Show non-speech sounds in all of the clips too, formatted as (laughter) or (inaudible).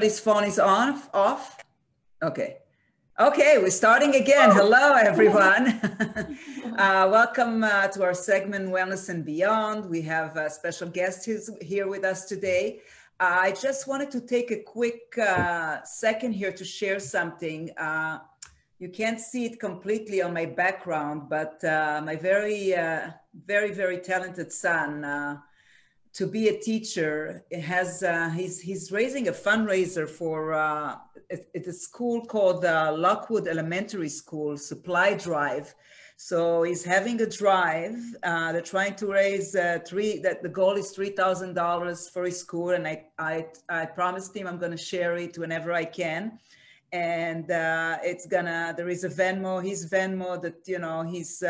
everybody's phone is on off? Okay. Okay, we're starting again. Hello, everyone. (laughs) uh, welcome uh, to our segment Wellness and Beyond. We have a special guest who's here with us today. I just wanted to take a quick uh, second here to share something. Uh, you can't see it completely on my background, but uh, my very, uh, very, very talented son to be a teacher has uh, he's he's raising a fundraiser for uh, a school called uh, Lockwood Elementary School Supply Drive. So he's having a drive. Uh, they're trying to raise uh, three. That the goal is three thousand dollars for his school, and I I I promised him I'm going to share it whenever I can. And uh, it's gonna. There is a Venmo. His Venmo that you know he's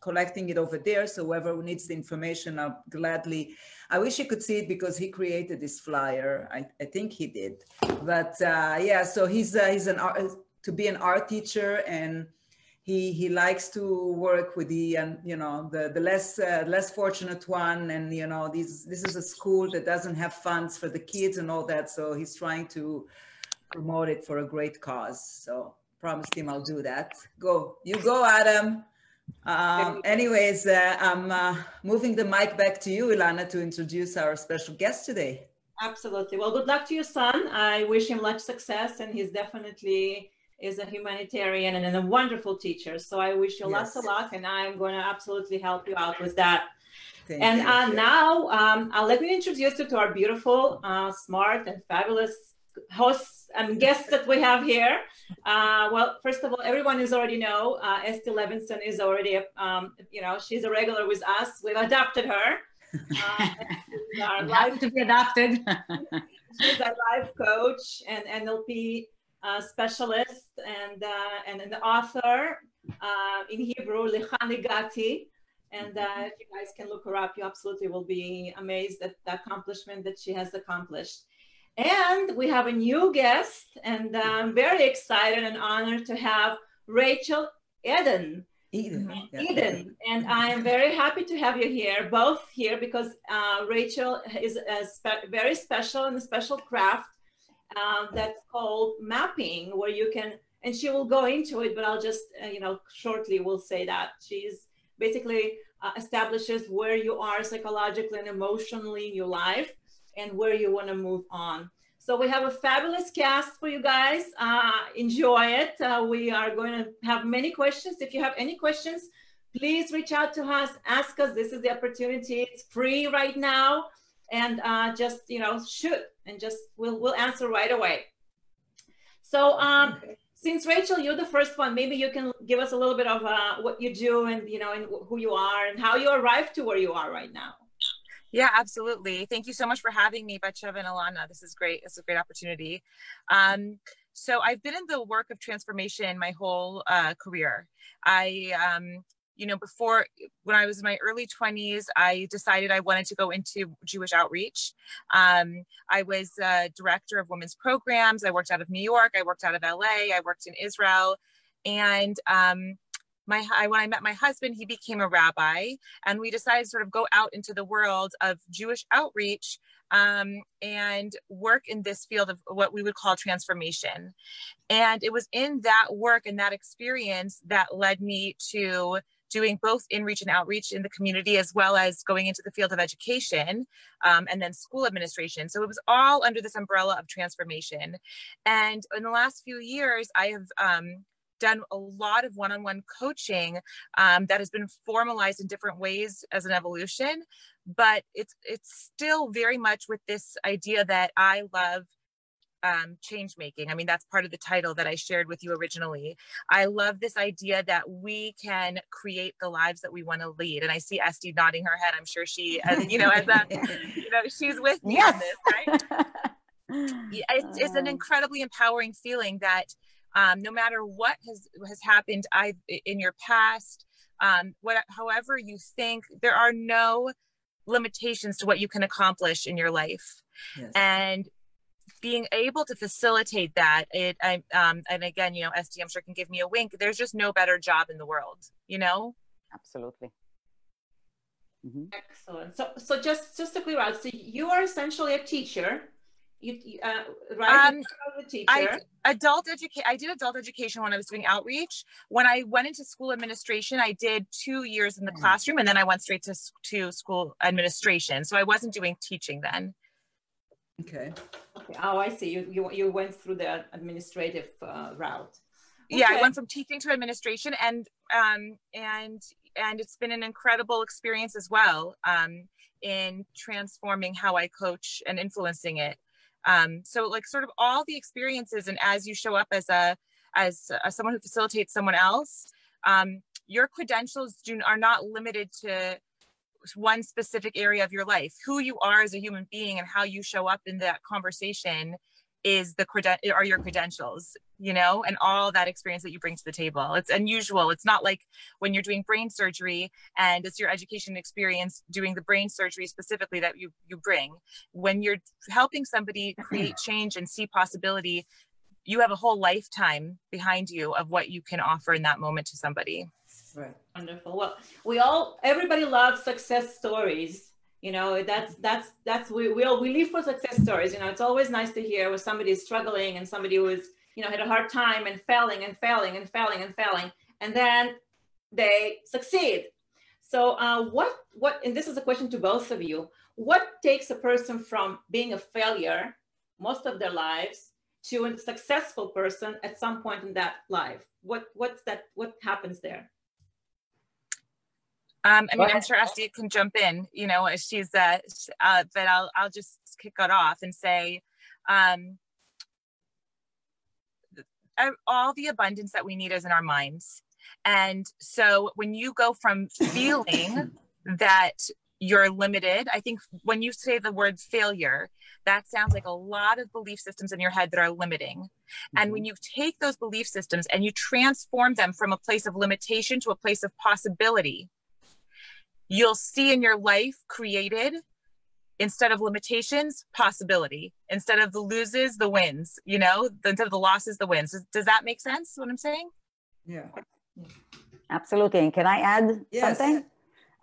collecting it over there. So whoever needs the information, I'll gladly I wish you could see it because he created this flyer. I, I think he did. But uh, yeah, so he's uh, he's an art, to be an art teacher and he he likes to work with the um, you know the the less uh, less fortunate one and you know these this is a school that doesn't have funds for the kids and all that so he's trying to promote it for a great cause so promised him I'll do that go you go Adam um, anyways, uh, I'm uh, moving the mic back to you, Ilana, to introduce our special guest today. Absolutely. Well, good luck to your son. I wish him much success, and he's definitely is a humanitarian and a wonderful teacher. So I wish you yes. lots of luck, and I'm going to absolutely help you out with that. Thank and uh, now um, I'll let me introduce you to our beautiful, uh, smart, and fabulous hosts and guests that we have here. Uh, well, first of all, everyone is already know uh, Estee Levinson is already, um, you know, she's a regular with us. We've adopted her. (laughs) Uh, I'm life to be adopted. (laughs) she's a life coach and NLP uh, specialist and uh, and an author uh, in Hebrew, Lechan Gati. And uh, if you guys can look her up, you absolutely will be amazed at the accomplishment that she has accomplished. And we have a new guest, and I'm very excited and honored to have Rachel Eden. Eden. Eden. And I am very happy to have you here, both here, because uh, Rachel is a spe very special and a special craft uh, that's called mapping, where you can, and she will go into it, but I'll just, uh, you know, shortly will say that. She's basically uh, establishes where you are psychologically and emotionally in your life and where you want to move on. So we have a fabulous cast for you guys. Uh, enjoy it. Uh, we are going to have many questions. If you have any questions, please reach out to us, ask us. This is the opportunity. It's free right now. And uh, just, you know, shoot and just we'll, we'll answer right away. So um, since Rachel, you're the first one, maybe you can give us a little bit of uh, what you do and, you know, and who you are and how you arrived to where you are right now. Yeah, absolutely. Thank you so much for having me, Batsheva and Ilana. This is great. It's a great opportunity. Um, so I've been in the work of transformation my whole uh, career. I, um, you know, before when I was in my early 20s, I decided I wanted to go into Jewish outreach. Um, I was a director of women's programs. I worked out of New York. I worked out of LA. I worked in Israel. And um, my when I met my husband, he became a rabbi, and we decided to sort of go out into the world of Jewish outreach um, and work in this field of what we would call transformation. And it was in that work and that experience that led me to doing both in-reach and outreach in the community as well as going into the field of education um, and then school administration so it was all under this umbrella of transformation and in the last few years i have um, done a lot of one-on-one coaching um, that has been formalized in different ways as an evolution but it's it's still very much with this idea that i love um, change making. I mean, that's part of the title that I shared with you originally. I love this idea that we can create the lives that we want to lead. And I see Estee nodding her head. I'm sure she, as, you know, as a, (laughs) you know, she's with me yes. on this, right? (laughs) it's, it's an uh. incredibly empowering feeling that um, no matter what has has happened I, in your past um, what, however you think there are no limitations to what you can accomplish in your life. Yes. and being able to facilitate that it I, um, and again you know Estee i'm sure can give me a wink there's just no better job in the world you know? Absolutely. Mm-hmm. excellent. So so just just to clear out so you are essentially a teacher You, uh, right? Um, I, adult education. I did adult education when I was doing outreach. When I went into school administration, I did two years in the mm. classroom, and then I went straight to to school administration. So I wasn't doing teaching then. Okay. Okay. Oh, I see. You you, you went through the administrative uh, route. Okay. Yeah, I went from teaching to administration, and um and and it's been an incredible experience as well um in transforming how I coach and influencing it. Um, so like sort of all the experiences, and as you show up as a as, as someone who facilitates someone else, um, your credentials do, are not limited to one specific area of your life. Who you are as a human being and how you show up in that conversation is the creden- are your credentials you know and all that experience that you bring to the table it's unusual it's not like when you're doing brain surgery and it's your education experience doing the brain surgery specifically that you you bring when you're helping somebody (clears throat) create change and see possibility you have a whole lifetime behind you of what you can offer in that moment to somebody Right. Wonderful. Well, we all, everybody loves success stories. You know, that's, that's, that's, we, we all, we live for success stories. You know, it's always nice to hear when somebody is struggling and somebody is, you know, had a hard time and failing and failing and failing and failing. And then they succeed. So uh, what, what, and this is a question to both of you, what takes a person from being a failure most of their lives to a successful person at some point in that life? What, what's that, what happens there? Um, I mean, I'm sure Estee can jump in, you know, she's, uh, uh, but I'll, I'll just kick it off and say, um, all the abundance that we need is in our minds. And so when you go from feeling (laughs) that you're limited, I think when you say the word failure, that sounds like a lot of belief systems in your head that are limiting. Mm-hmm. And when you take those belief systems and you transform them from a place of limitation to a place of possibility, you'll see in your life created instead of limitations possibility. Instead of the loses the wins you know instead of the losses the wins. Does, does that make sense what i'm saying? Yeah. Absolutely. And can i add yes. something?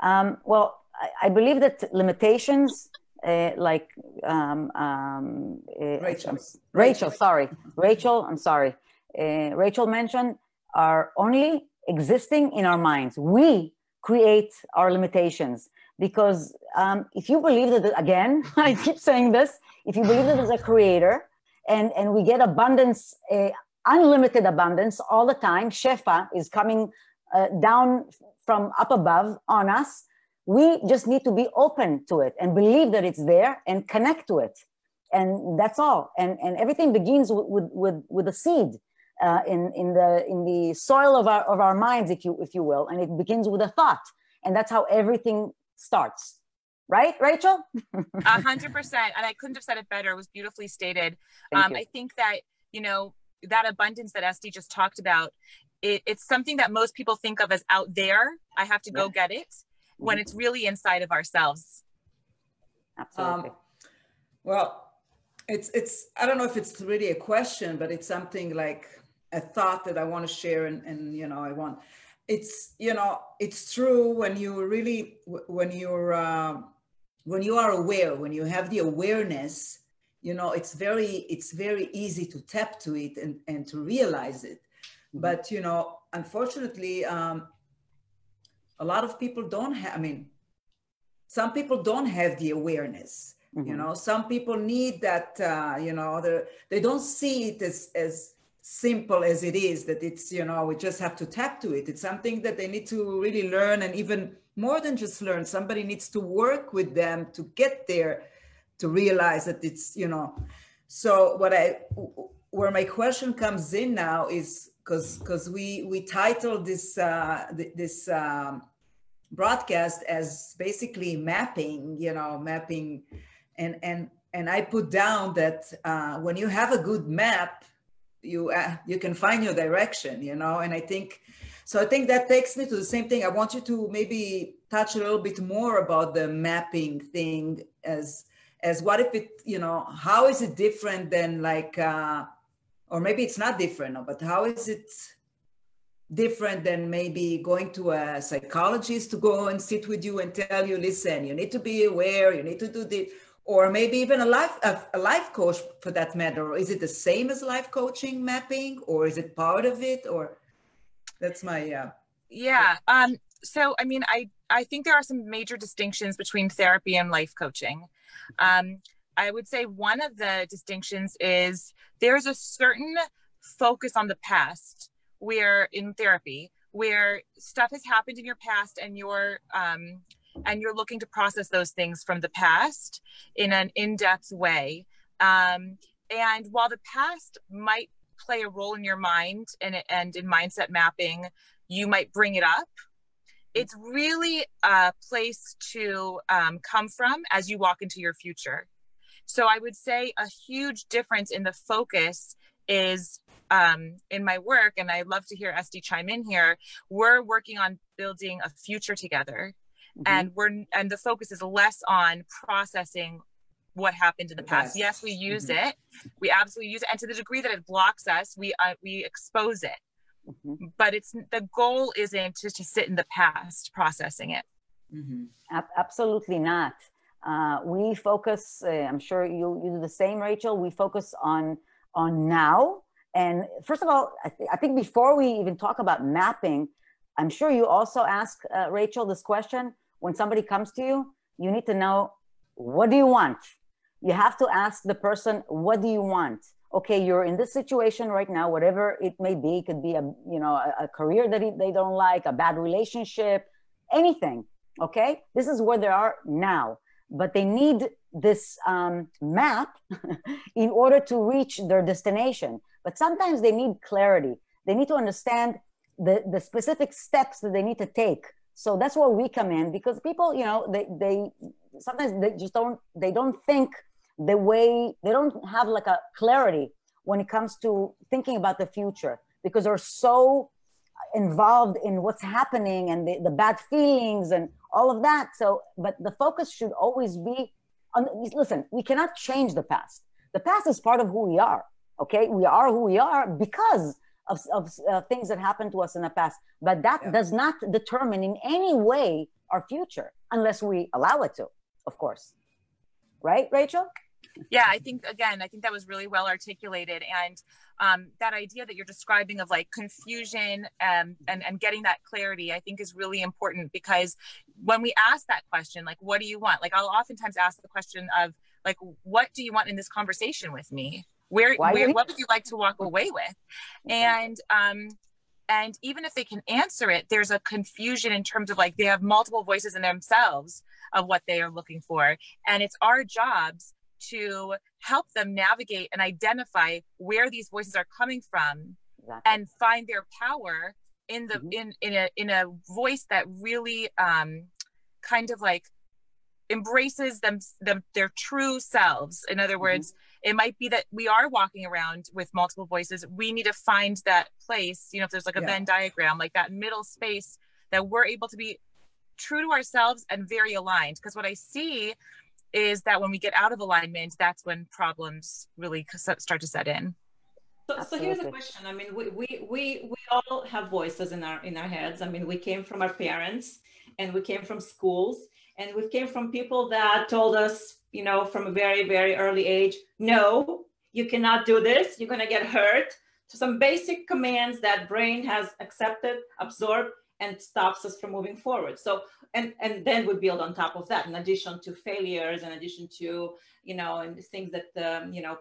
Um, well I, I, believe that limitations uh, like um, um, uh, rachel. rachel sorry. Rachel i'm sorry. Uh, rachel mentioned are only existing in our minds. We create our limitations. Because um, if you believe that, again, (laughs) I keep saying this, if you believe that there's a creator and, and we get abundance, uh, unlimited abundance all the time, Shefa is coming uh, down from up above on us, we just need to be open to it and believe that it's there and connect to it. And that's all. And, and everything begins with, with, with, with a seed uh, in, in, the, in the soil of our, of our minds, if you, if you will. And it begins with a thought. And that's how everything starts. Right, Rachel? A (laughs) hundred percent. And I couldn't have said it better. It was beautifully stated. Um, I think that, you know, that abundance that Estee just talked about, it, it's something that most people think of as out there. I have to go yeah. get it when it's really inside of ourselves. Absolutely. Um, well, it's it's I don't know if it's really a question, but it's something like a thought that I want to share and, and you know I want it's you know it's true when you really when you're uh, when you are aware when you have the awareness you know it's very it's very easy to tap to it and, and to realize it mm-hmm. but you know unfortunately um, a lot of people don't have i mean some people don't have the awareness mm-hmm. you know some people need that uh, you know they don't see it as as simple as it is that it's you know we just have to tap to it. It's something that they need to really learn and even more than just learn somebody needs to work with them to get there to realize that it's you know. So what i where my question comes in now is because because we we titled this uh this um broadcast as basically mapping you know mapping and and and i put down that uh when you have a good map you uh, you can find your direction you know? And i think so i think that takes me to the same thing. I want you to maybe touch a little bit more about the mapping thing as as what if it you know how is it different than like uh or maybe it's not different but how is it different than maybe going to a psychologist to go and sit with you and tell you listen you need to be aware you need to do this or maybe even a life a, life coach for that matter. Is it the same as life coaching mapping or is it part of it or that's my uh yeah um so i mean i i think there are some major distinctions between therapy and life coaching. Um i would say one of the distinctions is there's a certain focus on the past where in therapy where stuff has happened in your past and you're um and you're looking to process those things from the past in an in-depth way. Um, and while the past might play a role in your mind and, and in mindset mapping you might bring it up. It's really a place to um, come from as you walk into your future. So i would say a huge difference in the focus is um, in my work and i love to hear Estee chime in here we're working on building a future together mm-hmm. and we're and the focus is less on processing what happened in the past. Yes, we use mm-hmm. it. We absolutely use it, and to the degree that it blocks us, we uh, we expose it. Mm-hmm. But it's the goal isn't to, to sit in the past processing it. Mm-hmm. absolutely not. Uh, we focus. Uh, I'm sure you you do the same, Rachel. We focus on on now. And first of all, I, th- I think before we even talk about mapping, I'm sure you also ask uh, Rachel this question when somebody comes to you, you need to know what do you want? You have to ask the person, what do you want? Okay, you're in this situation right now, whatever it may be, it could be a you know a, a career that they don't like, a bad relationship, anything. Okay, this is where they are now, but they need this um, map (laughs) in order to reach their destination. But sometimes they need clarity. They need to understand the, the specific steps that they need to take so that's where we come in because people you know they they sometimes they just don't they don't think the way they don't have like a clarity when it comes to thinking about the future because they're so involved in what's happening and the, the bad feelings and all of that. So but the focus should always be on listen we cannot change the past. The past is part of who we are okay? We are who we are because of, of uh, things that happened to us in the past. But that yeah. does not determine in any way our future unless we allow it to, of course. Right, Rachel? Yeah, I think again, I think that was really well articulated, and um, that idea that you're describing of like confusion um, and and getting that clarity, I think is really important because when we ask that question, like, what do you want? Like, I'll oftentimes ask the question of like, what do you want in this conversation with me? Where, where what would you like to walk away with (laughs) and um and even if they can answer it there's a confusion in terms of like they have multiple voices in themselves of what they are looking for and it's our jobs to help them navigate and identify where these voices are coming from exactly. and find their power in the mm-hmm. in in a in a voice that really um kind of like embraces them them their true selves. In other mm-hmm. words mm-hmm. it might be that we are walking around with multiple voices. We need to find that place you know if there's like a yeah. venn diagram like that middle space that we're able to be true to ourselves and very aligned. Because what i see is that when we get out of alignment that's when problems really start to set in. So, so here's a question. I mean we, we we we all have voices in our in our heads. I mean we came from our parents and we came from schools and we came from people that told us you know from a very very early age no you cannot do this. You're going to get hurt. So some basic commands that brain has accepted absorbed and stops us from moving forward. So and and then we build on top of that in addition to failures in addition to you know and things that um, you know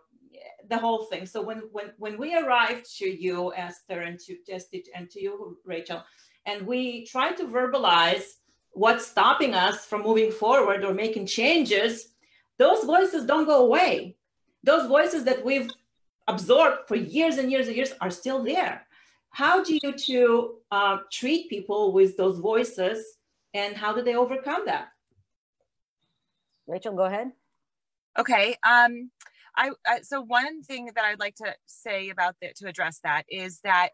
the whole thing. So when when when we arrived to you esther and to just and to you rachel and we try to verbalize what's stopping us from moving forward or making changes, those voices don't go away. Those voices that we've absorbed for years and years and years are still there. How do you to uh, treat people with those voices and how do they overcome that? Rachel, go ahead. Okay. Um, I, I so one thing that I'd like to say about that to address that is that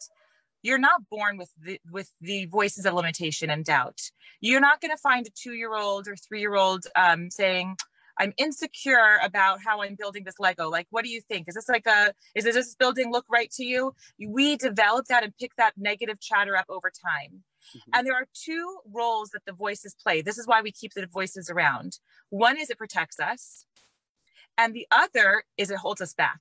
you're not born with the with the voices of limitation and doubt. You're not going to find a two-year-old or three-year-old um, saying i'm insecure about how i'm building this lego. Like what do you think? Is this like a is this building look right to you? We develop that and pick that negative chatter up over time. Mm-hmm. and there are two roles that the voices play. This is why we keep the voices around. One is it protects us and the other is it holds us back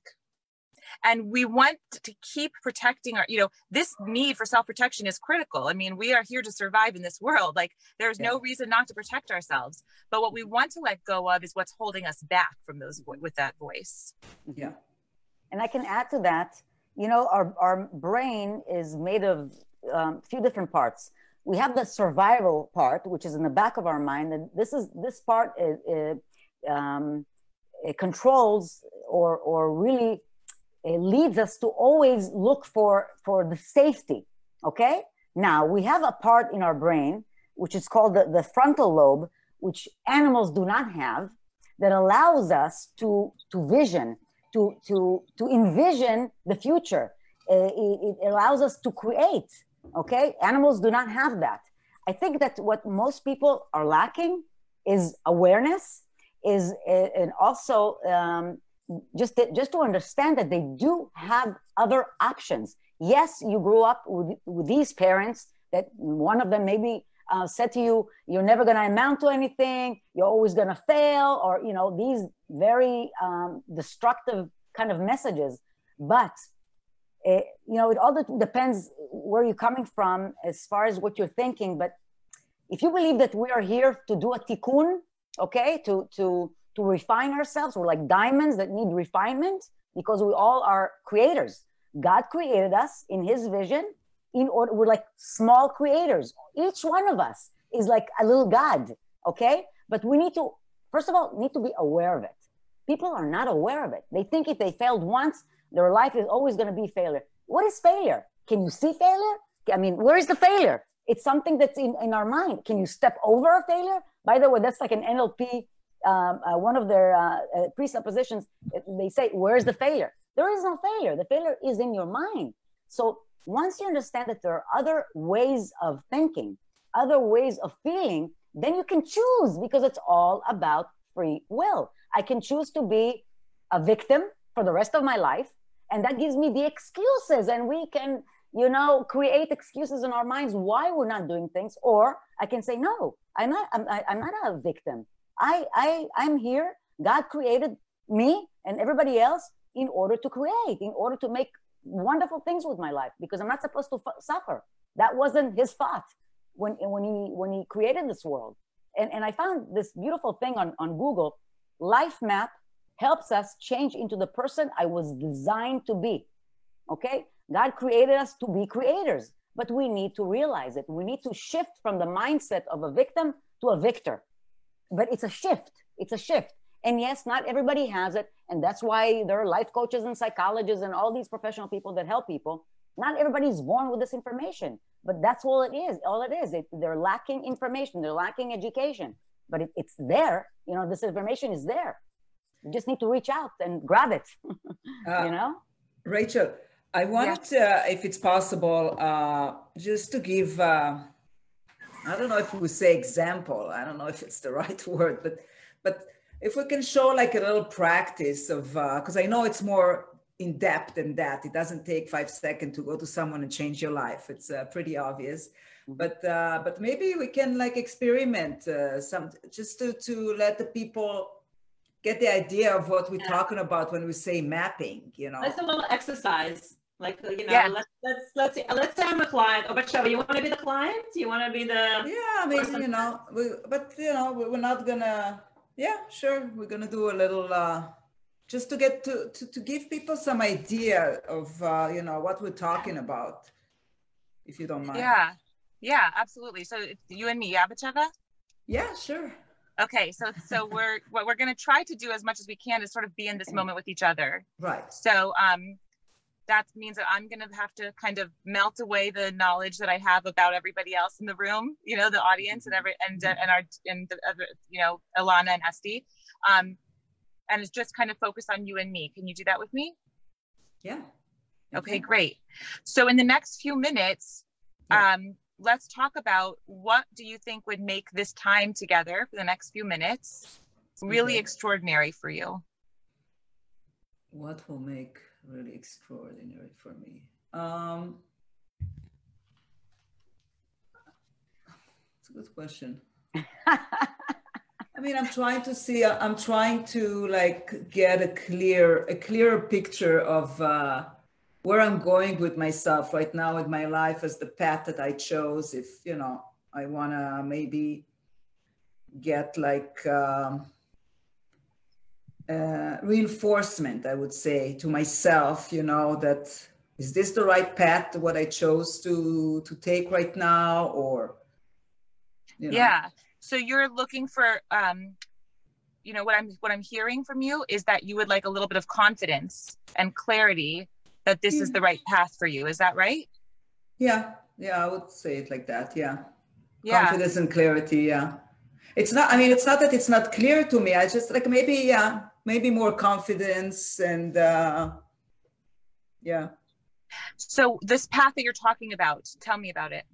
and we want to keep protecting our you know this need for self-protection is critical. I mean we are here to survive in this world. Like there's yeah. no reason not to protect ourselves. But what we want to let go of is what's holding us back from those with that voice. Yeah. And i can add to that you know our, our brain is made of a um, few different parts. We have the survival part which is in the back of our mind and this is this part is, is um, it controls or or really leads us to always look for for the safety okay? Now we have a part in our brain which is called the, the frontal lobe which animals do not have that allows us to to vision to to to envision the future. Uh, it, it allows us to create okay? Animals do not have that. I think that what most people are lacking is awareness is uh, and also um, just to, just to understand that they do have other options. Yes, you grew up with, with these parents that one of them maybe uh, said to you, "You're never going to amount to anything. You're always going to fail," or you know these very um, destructive kind of messages. But it, eh, you know, it all depends where you're coming from as far as what you're thinking. But if you believe that we are here to do a tikkun, okay, to to to refine ourselves. We're like diamonds that need refinement because we all are creators. God created us in his vision in order we're like small creators. Each one of us is like a little God, okay? But we need to first of all need to be aware of it. People are not aware of it. They think if they failed once, their life is always going to be failure. What is failure? Can you see failure? I mean, where is the failure? It's something that's in, in our mind. Can you step over a failure? By the way, that's like an NLP um, uh, one of their uh, uh, presuppositions, they say, where's the failure? There is no failure. The failure is in your mind. So once you understand that there are other ways of thinking, other ways of feeling, then you can choose because it's all about free will. I can choose to be a victim for the rest of my life, and that gives me the excuses, and we can, you know, create excuses in our minds why we're not doing things. Or I can say, no, I'm not. I'm, I'm not a victim. I, I, I'm here. God created me and everybody else in order to create, in order to make wonderful things with my life because I'm not supposed to f- suffer. That wasn't his thought when, when, he, when he created this world. And, and I found this beautiful thing on, on Google Life Map helps us change into the person I was designed to be. Okay? God created us to be creators, but we need to realize it. We need to shift from the mindset of a victim to a victor but it's a shift. It's a shift. And yes, not everybody has it. And that's why there are life coaches and psychologists and all these professional people that help people. Not everybody's born with this information, but that's all it is. All it is. It, they're lacking information, they're lacking education, but it, it's there. You know, this information is there. You just need to reach out and grab it. (laughs) uh, you know? Rachel, I wanted, yeah. uh, if it's possible, uh, just to give uh, I don't know if we say example. I don't know if it's the (laughs) right word, but but if we can show like a little practice of because uh, I know it's more in depth than that. It doesn't take five seconds to go to someone and change your life. It's uh, pretty obvious. Mm-hmm. But uh, but maybe we can like experiment uh, some just to to let the people get the idea of what we're yeah. talking about when we say mapping. You know, it's a little exercise. Like you know, yeah. let's let's let's see, let's say I'm a client. Oh, Batsheva, you want to be the client? You want to be the yeah? I mean, you know, we, but you know, we're not gonna. Yeah, sure, we're gonna do a little. uh just to get to, to, to give people some idea of uh, you know what we're talking about if you don't mind yeah yeah absolutely so you and me yeah Batsheva? yeah sure okay so so we're what we're going to try to do as much as we can is sort of be in this moment with each other right so um that means that I'm going to have to kind of melt away the knowledge that I have about everybody else in the room, you know, the audience and every and and our and the other, you know, Ilana and Estee, um, and it's just kind of focus on you and me. Can you do that with me? Yeah. Okay, great. So in the next few minutes, yeah. um, let's talk about what do you think would make this time together for the next few minutes really okay. extraordinary for you? What will make really extraordinary for me. Um, it's a good question. I mean, I'm trying to see. I'm trying to like get a clear, a clearer picture of uh, where I'm going with myself right now with my life as the path that I chose. If you know, I wanna maybe get like um, uh, reinforcement, I would say, to myself. You know that is this the right path? What I chose to to take right now, or you know? yeah so you're looking for um you know what i'm what i'm hearing from you is that you would like a little bit of confidence and clarity that this yeah. is the right path for you is that right yeah yeah i would say it like that yeah, yeah. confidence and clarity yeah it's not i mean it's not that it's not clear to me i just like maybe yeah maybe more confidence and uh yeah so this path that you're talking about tell me about it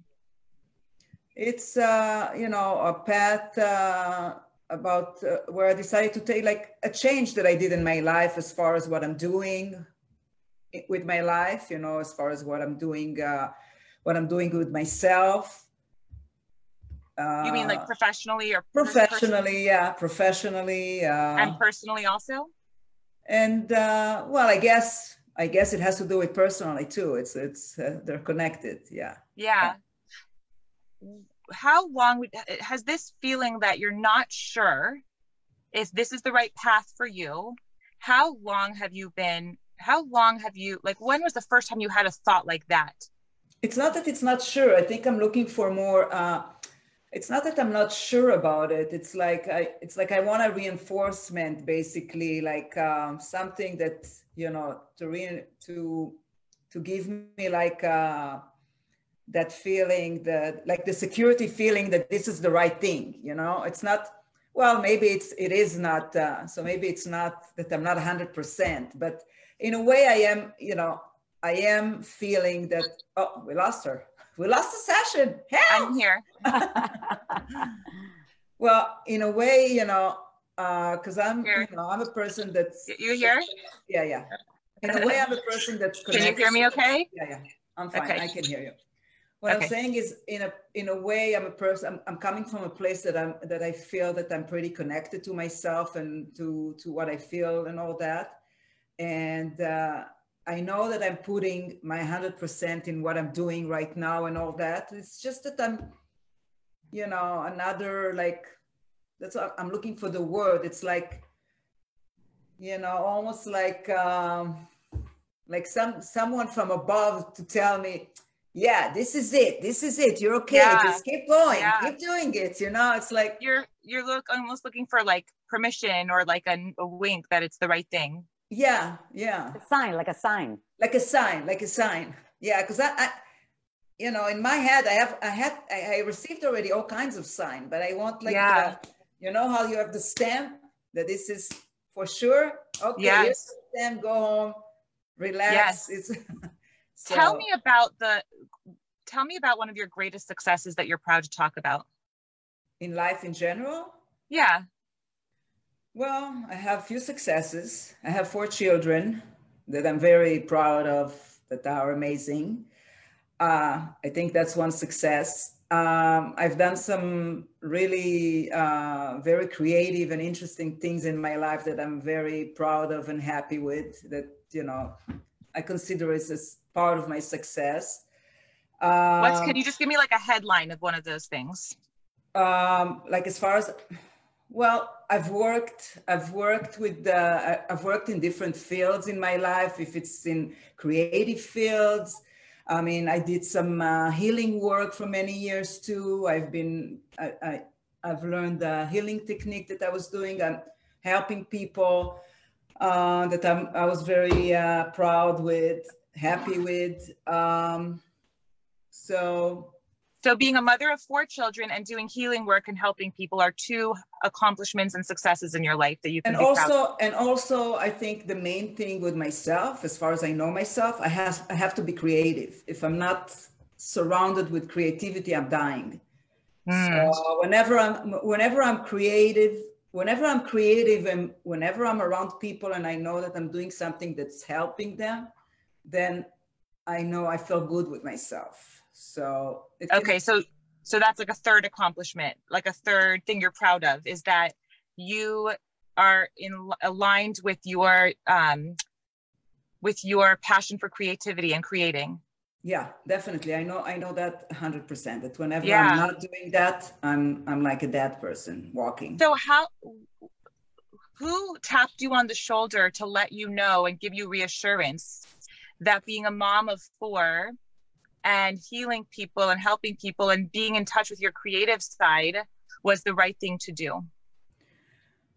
it's uh, you know a path uh, about uh, where I decided to take like a change that I did in my life as far as what I'm doing with my life. You know, as far as what I'm doing, uh, what I'm doing with myself. You mean like uh, professionally or professionally? Yeah, professionally. Uh, and personally also. And well, I guess I guess it has to do with personally too. It's it's they're connected. Yeah. Yeah how long would, has this feeling that you're not sure if this is the right path for you how long have you been how long have you like when was the first time you had a thought like that it's not that it's not sure i think i'm looking for more uh it's not that i'm not sure about it. It's like i it's like i want a reinforcement basically like um something that you know to re to to give me like uh that feeling that like the security feeling that this is the right thing you know? It's not well maybe it's it is not uh, so maybe it's not that i'm not 100% but in a way i am you know i am feeling that oh we lost her we lost the session Help! i'm here (laughs) (laughs) well in a way you know because uh, i'm here. you know i'm a person that's you here yeah yeah in a way i'm a person that's (laughs) can you hear me okay yeah yeah i'm fine okay. i can hear you what okay. I'm saying is, in a in a way, I'm a person. I'm, I'm coming from a place that I'm that I feel that I'm pretty connected to myself and to to what I feel and all that, and uh, I know that I'm putting my hundred percent in what I'm doing right now and all that. It's just that I'm, you know, another like that's what I'm looking for the word. It's like, you know, almost like um, like some someone from above to tell me yeah this is it this is it you're okay yeah. just keep going yeah. keep doing it you know it's like you're you're look almost looking for like permission or like a, a wink that it's the right thing yeah yeah a sign like a sign like a sign like a sign yeah because I, I you know in my head i have i had I, I, received already all kinds of sign but i want like yeah. The, you know how you have the stamp that this is for sure okay yes. stamp go home relax yes. it's (laughs) So, tell me about the tell me about one of your greatest successes that you're proud to talk about. In life in general? Yeah. Well, I have a few successes. I have four children that I'm very proud of that are amazing. Uh, I think that's one success. Um, I've done some really uh, very creative and interesting things in my life that I'm very proud of and happy with. That you know, I consider as part of my success. Um, What's, can you just give me like a headline of one of those things? Um, like as far as, well, I've worked, I've worked with the, I've worked in different fields in my life. If it's in creative fields, I mean, I did some uh, healing work for many years too. I've been, I, I, have learned the healing technique that I was doing. I'm helping people uh, that I'm, I was very uh, proud with happy with. Um, so, so being a mother of four children and doing healing work and helping people are two accomplishments and successes in your life that you can and also and also I think the main thing with myself, as far as I know myself, I have I have to be creative. If I'm not surrounded with creativity, I'm dying. Mm. So whenever I'm whenever I'm creative, whenever I'm creative and whenever I'm around people and I know that I'm doing something that's helping them, then I know I feel good with myself. So okay, so so that's like a third accomplishment, like a third thing you're proud of is that you are in aligned with your um, with your passion for creativity and creating. Yeah, definitely. I know. I know that hundred percent. That whenever Yeah. I'm not doing that, I'm I'm like a dead person walking. So how who tapped you on the shoulder to let you know and give you reassurance that being a mom of four and healing people and helping people and being in touch with your creative side was the right thing to do?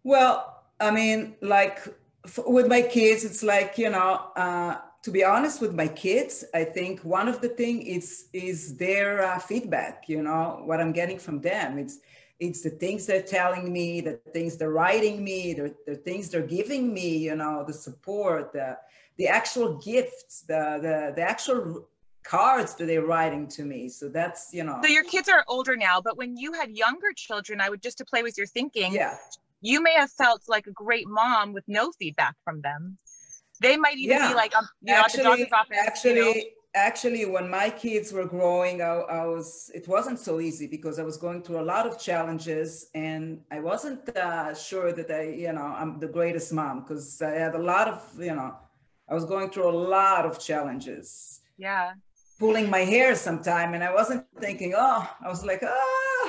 Well, I mean, like f- with my kids, it's like you know. Uh, to be honest with my kids, I think one of the thing is is their uh, feedback. You know what I'm getting from them. It's it's the things they're telling me, the things they're writing me, the, the things they're giving me. You know, the support, the the actual gifts, the the the actual cards that they're writing to me. So that's you know. So your kids are older now, but when you had younger children, I would just to play with your thinking, yeah. you may have felt like a great mom with no feedback from them. They might even Yeah. be like, um, you know, at the actually, doctor's office. actually, you know, actually, when my kids were growing, I, I was. It wasn't so easy because I was going through a lot of challenges, and I wasn't uh, sure that I, you know, I'm the greatest mom because I had a lot of, you know, I was going through a lot of challenges, yeah. Pulling my hair sometime, and I wasn't thinking. Oh, I was like, ah.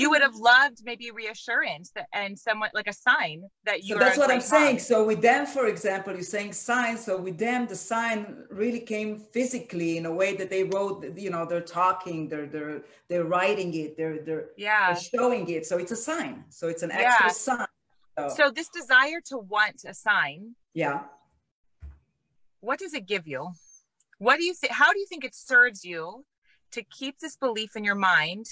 You would have loved maybe reassurance that, and somewhat like a sign that you So that's what I'm mom. saying. So with them, for example, you're saying sign. So with them, the sign really came physically in a way that they wrote. You know, they're talking, they're they're they're writing it, they're they're, Yeah. they're showing it. So it's a sign. So it's an Yeah. extra sign. So, So this desire to want a sign, yeah. what does it give you? What do you think? How do you think it serves you to keep this belief in your mind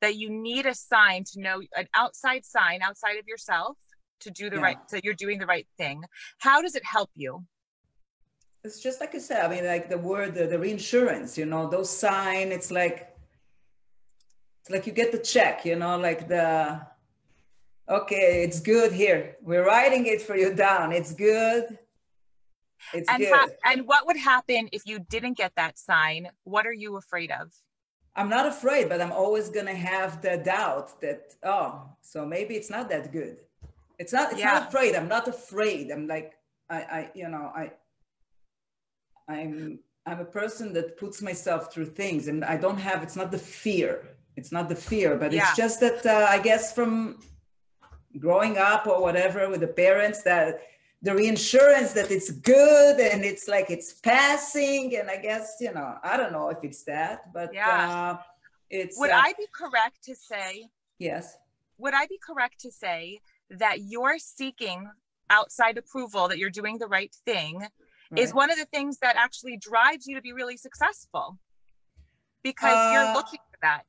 that you need a sign to know an outside sign outside of yourself to do the Yeah. right, so you're doing the right thing? How does it help you? It's just like you said. I mean, like the word, the, the reinsurance. You know, those sign. It's like it's like you get the check. You know, like the okay, it's good here. We're writing it for you down. It's good. It's And ha- and what would happen if you didn't get that sign? What are you afraid of? I'm not afraid, but I'm always gonna have the doubt that oh, so maybe it's not that good. It's not. It's Yeah. not afraid. I'm not afraid. I'm like I, I, you know, I, I'm, I'm a person that puts myself through things, and I don't have. It's not the fear. It's not the fear, but Yeah. it's just that uh, I guess from growing up or whatever with the parents that the reinsurance that it's good and it's like it's passing. And i guess you know i don't know if it's that but Yeah. uh it's Would uh, I be correct to say yes. would I be correct to say that you're seeking outside approval that you're doing the right thing is one of the things that actually drives you to be really successful because you're Uh, looking for that.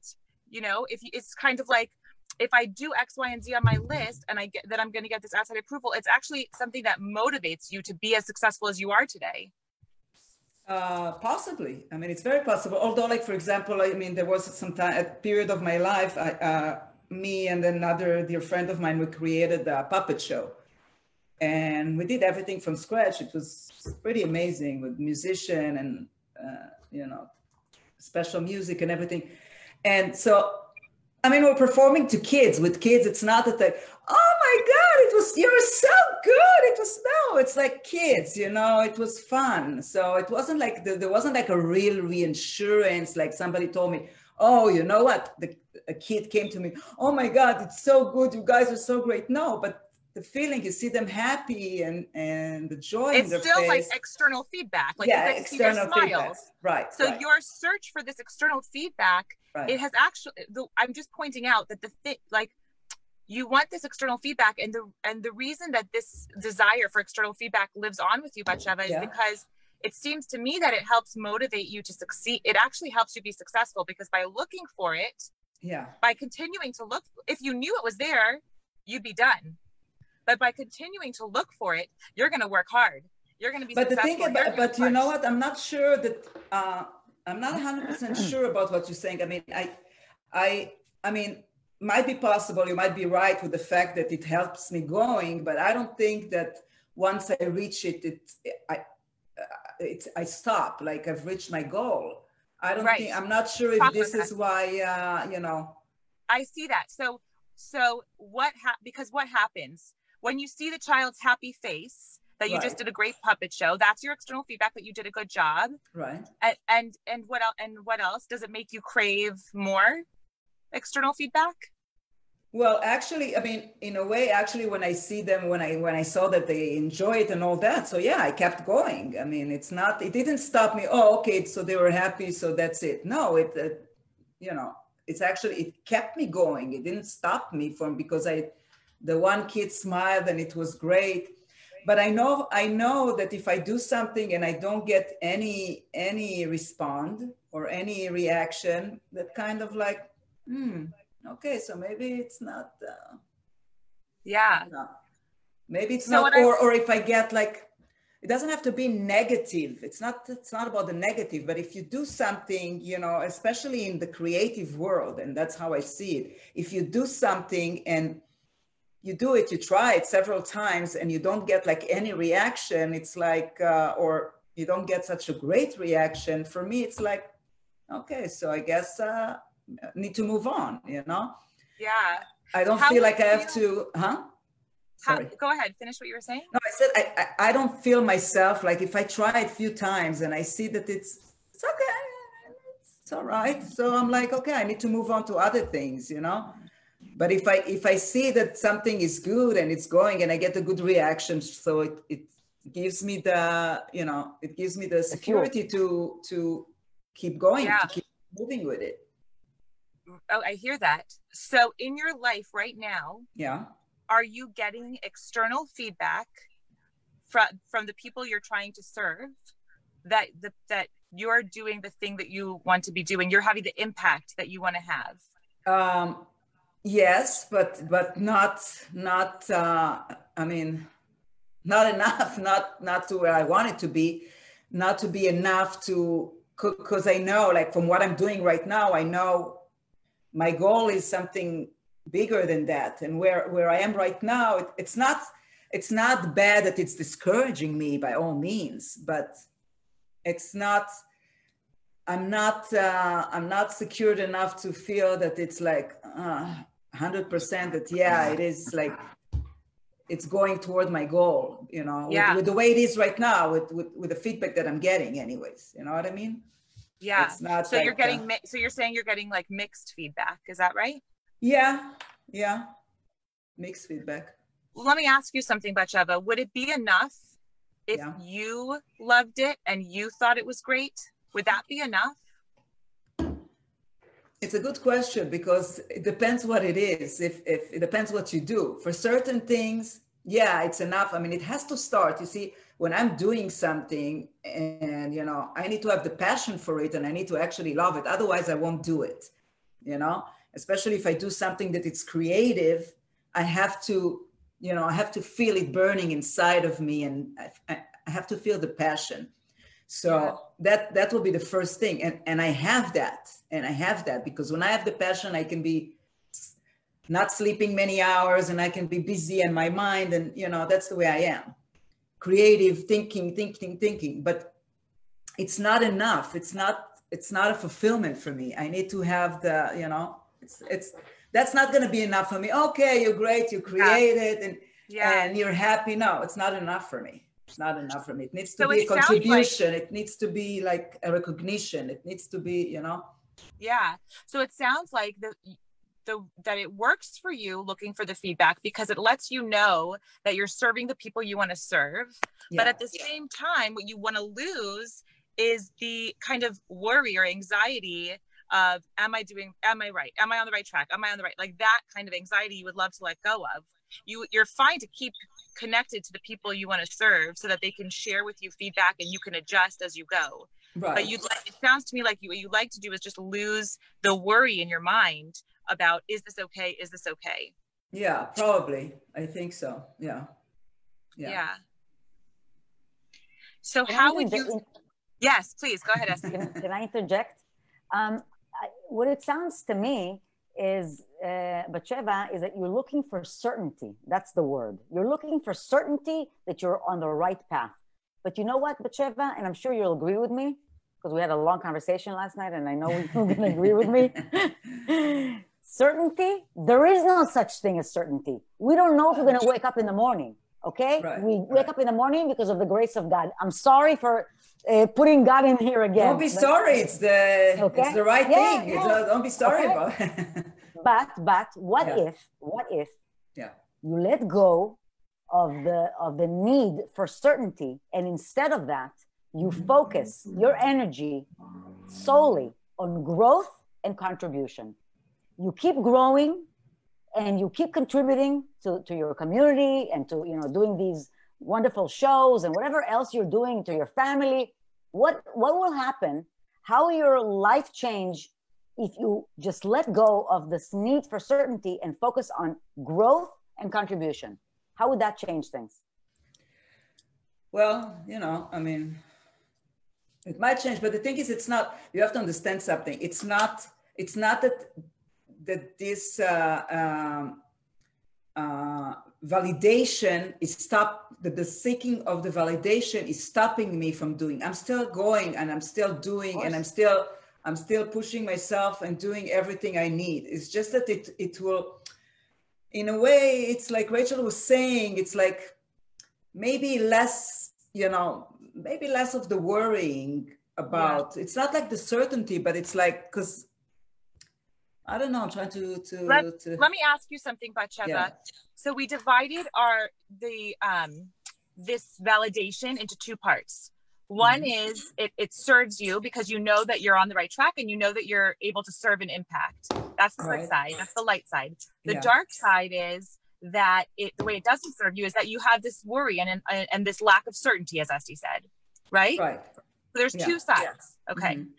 You know if you, it's kind of like if i do x y and z on my list and i get that i'm going to get this outside approval it's actually something that motivates you to be as successful as you are today Uh, possibly. I mean, it's very possible. Although, like for example, I mean, there was some time, a period of my life. I, uh, me and another dear friend of mine, we created a puppet show, and we did everything from scratch. It was pretty amazing with musician and uh, you know, special music and everything. And so, I mean, we're performing to kids. With kids, it's not that they, oh my God, it was you're so good. It was no, it's like kids, you know. It was fun. So it wasn't like the, there wasn't like a real reinsurance. Like somebody told me, oh, you know what? The a kid came to me, oh my God, it's so good. You guys are so great. No, but the feeling you see them happy and and the joy in it's still like external feedback like yeah, you guys see their external feedback. smiles Right. so right, your search for this external feedback right. it has actually the, i'm just pointing out that the thing like you want this external feedback and the and the reason that this desire for external feedback lives on with you Batsheva, is Yeah. because it seems to me that it helps motivate you to succeed it actually helps you be successful because by looking for it yeah. by continuing to look if you knew it was there you'd be done but by continuing to look for it you're going to work hard you're going to be successful. but the thing about but you know what i'm not sure that uh i'm not 100% sure about what you're saying. I mean i i i mean might be possible you might be right with the fact that it helps me going but i don't think that once i reach it it i uh, it's i stop like i've reached my goal. I don't Right. think i'm not sure if Talk this is why uh you know. I see that. So so what ha- because what happens? When you see the child's happy face that you Right. just did a great puppet show that's your external feedback that you did a good job Right. and and, and what else and what else does it make you crave more external feedback Well, actually, I mean, in a way, actually, when I see them, when I when I saw that they enjoy it and all that, so yeah, I kept going. I mean, it's not, it didn't stop me. Oh, okay, so they were happy, so that's it. No, it, uh, you know, it's actually it kept me going. It didn't stop me from because I, the one kid smiled and it was great. But I know I know that if I do something and I don't get any any respond or any reaction, that kind of like, hmm, okay, so maybe it's not. Uh, yeah no. Maybe it's So not, what I- or, or if I get like, it doesn't have to be negative. It's not, it's not about the negative, but if you do something, you know, especially in the creative world, and that's how I see it. If you do something and you do it, you try it several times and you don't get like any reaction, it's like, uh, or you don't get such a great reaction. For me, it's like, okay, so I guess uh, need to move on, you know? yeah I don't How feel like I have to, huh? How, go ahead finish what you were saying No, I said I, I, I don't feel myself like if I try it a few times and I see that it's it's okay, it's all right. So I'm like, okay, I need to move on to other things, you know. But if I if I see that something is good and it's going and I get a good reaction, so it, it gives me the you know it gives me the security to to keep going, Yeah. to keep moving with it. oh i hear that so in your life right now Yeah. are you getting external feedback from from the people you're trying to serve that the, that you're doing the thing that you want to be doing you're having the impact that you want to have Um, yes, but but not not. Uh, I mean, not enough. (laughs) Not not to where I want it to be. Not to be enough to because I know, like from what I'm doing right now, I know my goal is something bigger than that. And where where I am right now, it, it's not it's not bad that it's discouraging me by all means, but it's not I'm not uh, I'm not secured enough to feel that it's like uh, 100% that yeah it is like it's going toward my goal you know with- Yeah. with, the way it is right now with, with with the feedback that I'm getting anyways you know what I mean yeah it's not so you're getting uh, mi- so you're saying you're getting like mixed feedback is that right yeah yeah mixed feedback well, let me ask you something Batsheva. would it be enough if Yeah. you loved it and you thought it was great would that be enough It's a good question because it depends what it is. If, if it depends what you do. For certain things, yeah, it's enough. I mean, it has to start. You see, when I'm doing something and, you know, I need to have the passion for it and I need to actually love it. Otherwise, I won't do it, you know, especially if I do something that it's creative, I have to, you know, I have to feel it burning inside of me and I, I have to feel the passion. So Yeah. that that will be the first thing, and and I have that, and I have that because when I have the passion, I can be not sleeping many hours, and I can be busy in my mind, and you know that's the way I am, creative, thinking, thinking, thinking. But it's not enough. It's not it's not a fulfillment for me. I need to have the you know it's it's that's not going to be enough for me. Okay, you're great, you created, and yeah and you're happy. No, it's not enough for me. It's not enough for me. It needs to So be a it sounds like- contribution. It needs to be like a recognition. It needs to be, you know. Yeah. So it sounds like the the that it works for you looking for the feedback because it lets you know that you're serving the people you want to serve. But at the same time, what you want to lose is the kind of worry or anxiety of am I doing am I right? Am I on the right track? Am I on the right like that kind of anxiety you would love to let go of. You you're fine to keep connected to the people you want to serve so that they can share with you feedback and you can adjust as you go right. but you'd like it sounds to me like you what you'd like to do is just lose the worry in your mind about is this okay is this okay yeah, probably. I think so. Yeah. yeah, Yeah. so Can how would interject- you yes please go ahead Estee. (laughs) can, can I interject? Um, I, what it sounds to me is, uh, Batsheva, is that you're looking for certainty. That's the word. You're looking for certainty that you're on the right path. But you know what, Batsheva, and I'm sure you'll agree with me because we had a long conversation last night, and I know you're going to agree with me. (laughs) certainty, there is no such thing as certainty. We don't know if we're going to wake up in the morning. Okay, Right, we wake right. up in the morning because of the grace of God. I'm sorry for uh, putting God in here again. Don't be sorry. It's the Okay. it's the right Yeah, thing. Yeah. don't be sorry Okay. about it. (laughs) But but what Yeah. if what if Yeah. you let go of the of the need for certainty and instead of that you focus your energy solely on growth and contribution. You keep growing and you keep contributing to, to your community and to you know doing these wonderful shows and whatever else you're doing to your family what what will happen how will your life change if you just let go of this need for certainty and focus on growth and contribution how would that change things Well, you know, I mean, it might change, but the thing is, it's not. You have to understand something. It's not. It's not that that this uh, um, uh, validation is stop. That the seeking of the validation is stopping me from doing. I'm still going, and I'm still doing, and I'm still. I'm still pushing myself and doing everything I need. It's just that it it will, in a way, it's like Rachel was saying. It's like maybe less you know maybe less of the worrying about it's not like the certainty but it's like because i don't know i'm trying to to, Let- to Let me ask you something, Batsheva. Yeah. So we divided our the um this validation into two parts. One Mm-hmm. is it, it serves you because you know that you're on the right track and you know that you're able to serve an impact. That's the Right. side. That's the light side. The Yeah. dark side is that it the way it doesn't serve you is that you have this worry and and, and this lack of certainty, as Estee said. Right? right So there's Yeah. two sides. Okay. Mhm.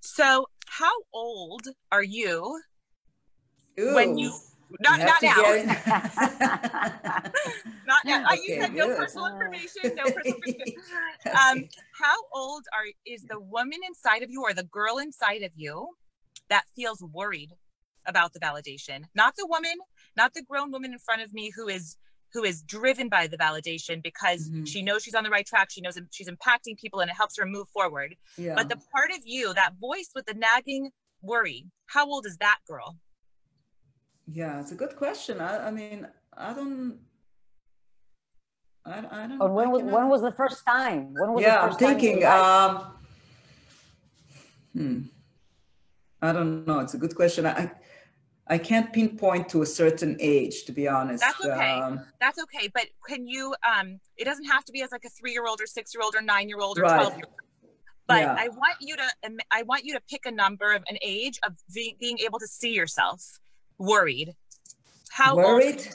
So how old are you when you not not now. (laughs) Not (laughs) now. Okay, you said no good. personal information. No personal (laughs) information. Um, how old are is the woman inside of you or the girl inside of you that feels worried about the validation? Not the woman, not the grown woman in front of me who is who is driven by the validation because Mhm. she knows she's on the right track. She knows she's impacting people and it helps her move forward. yeah But the part of you, that voice with the nagging worry, how old is that girl? Yeah it's a good question i, I mean i don't i, I don't or when I was, when was the first time when was yeah the i'm first time thinking um hmm i don't know it's a good question i i can't pinpoint to a certain age to be honest That's okay. um, That's okay. But can you, um, it doesn't have to be as like a three year old or six year old or nine year old or Right. 12 year old. But Yeah. I want you to, I want you to pick a number of an age of be, being able to see yourself worried. How old are you Worried?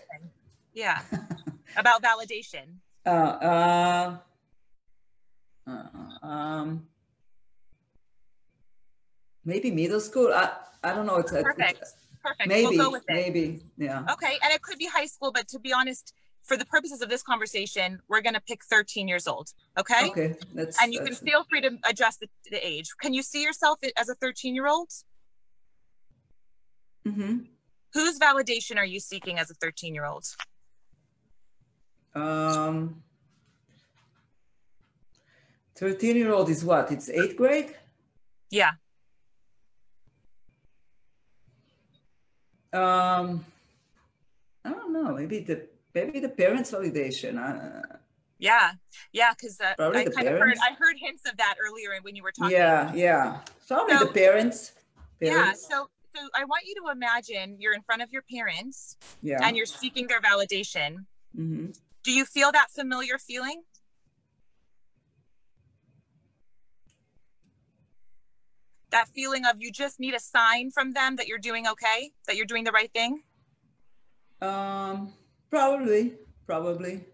Yeah. (laughs) About validation. uh, uh, uh, um, maybe middle school. I, I don't know. It's, it's- Perfect. Perfect. maybe, we'll go with it. maybe, yeah. Okay. And it could be high school, but to be honest, for the purposes of this conversation, we're going to pick 13 years old. Okay. Okay, that's. And you can feel free to adjust the, the age. Can you see yourself as a 13 year old? Mhm. Whose validation are you seeking as a 13 year old? Um, thirteen-year-old is what? It's eighth grade. Yeah. Um, I don't know. Maybe the maybe the parents' validation. Uh, Yeah. Yeah. Cause uh, I kind of heard. I heard hints of that earlier when you were talking. yeah, yeah. Probably So- the parents. Yeah. So, so I want you to imagine you're in front of your parents Yeah. and you're seeking their validation. hmm Do you feel that familiar feeling? That feeling of you just need a sign from them that you're doing okay, that you're doing the right thing? Um, probably, probably.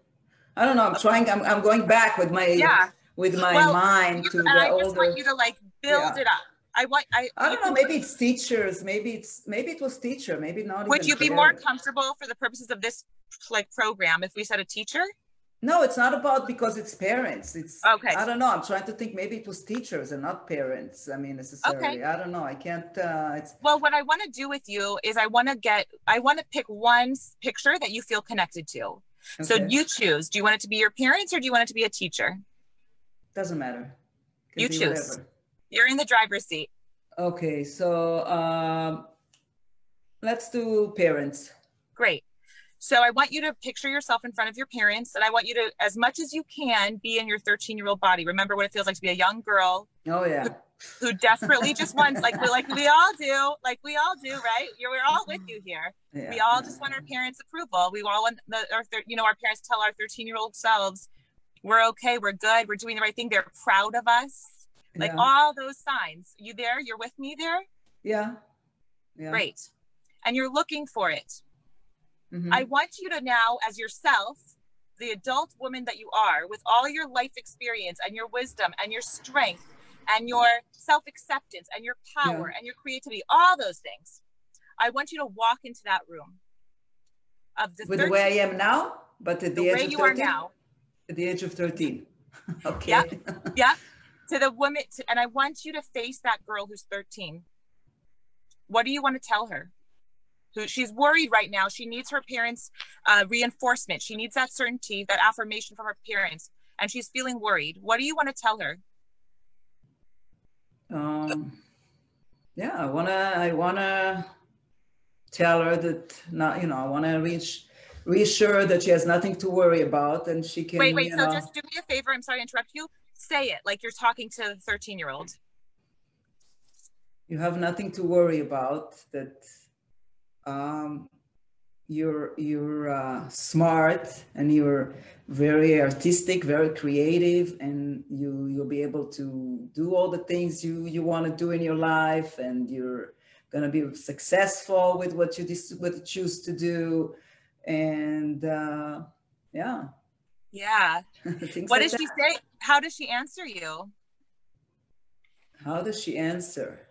I don't know. I'm trying. I'm, I'm going back with my Yeah. with my Well, mind to and the I just want you to like build Yeah. it up. I want I, I don't know. Maybe it's teachers. Maybe it's maybe it was teacher. Maybe not. would you be more comfortable for the purposes of this like program if we said a teacher? No, it's not about because it's parents. It's Okay. I don't know. I'm trying to think. Maybe it was teachers and not parents. I mean, necessarily. Okay. I don't know. I can't. Uh, it's Well, what I want to do with you is I want to get I want to pick one picture that you feel connected to. So you choose. Do you want it to be your parents or do you want it to be a teacher? doesn't matter. Can You choose. whatever. You're in the driver's seat. Okay, so um, let's do parents. Great. So I want you to picture yourself in front of your parents, and I want you to, as much as you can, be in your 13 year old body. Remember what it feels like to be a young girl. Oh yeah. Who, who desperately just wants, like we like we all do, like we all do, right? You're, we're all with you here. yeah. We all just want our parents' approval. We all want the, our, thir- you know, our parents tell our 13 year old selves, we're okay, we're good, we're doing the right thing. They're proud of us. Like yeah. all those signs. You there? You're with me there? yeah. Yeah. Great. And you're looking for it. Mhm. I want you to now, as yourself, the adult woman that you are, with all your life experience and your wisdom and your strength and your self acceptance and your power and your creativity, all those things, I want you to walk into that room of the, With the way I am now, but at the, the age way of you 13? are now. At the age of 13. (laughs) okay. Yeah. Yeah. To the woman, to, and I want you to face that girl who's 13. What do you want to tell her? Who she's worried right now. She needs her parents' uh, reinforcement. She needs that certainty, that affirmation from her parents, and she's feeling worried. What do you want to tell her? um, yeah, I wanna, I wanna tell her that not, you know, I wanna reach, reassure that she has nothing to worry about, and she can. wait, wait. So know, just do me a favor. I'm sorry to interrupt you. Say it like you're talking to the 13 year old. you have nothing to worry about. That um, you're you're uh, smart and you're very artistic, very creative, and you you'll be able to do all the things you you want to do in your life, and you're gonna be successful with what you dis- what you choose to do, and uh, yeah. Yeah. (laughs) What like does she say? How does she answer you? How does she answer?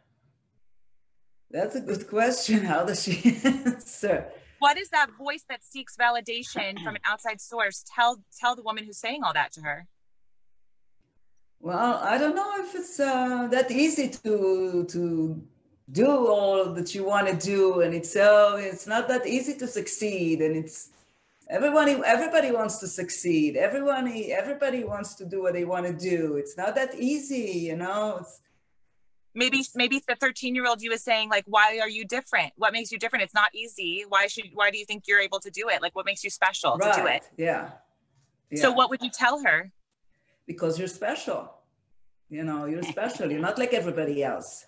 That's a good question. (laughs) How does she (laughs) answer? What is that voice that seeks validation from an outside source? Tell tell the woman who's saying all that to her. Well, I don't know if it's uh, that easy to to do all that you want to do, and it's so it's not that easy to succeed, and it's everybody everybody wants to succeed. Everyone everybody wants to do what they want to do. It's not that easy, you know. It's, maybe maybe the 13 year old you was saying like why are you different what makes you different it's not easy why should why do you think you're able to do it like what makes you special to do it right? Yeah. so what would you tell her Because you're special. You know, you're special. You're not like everybody else.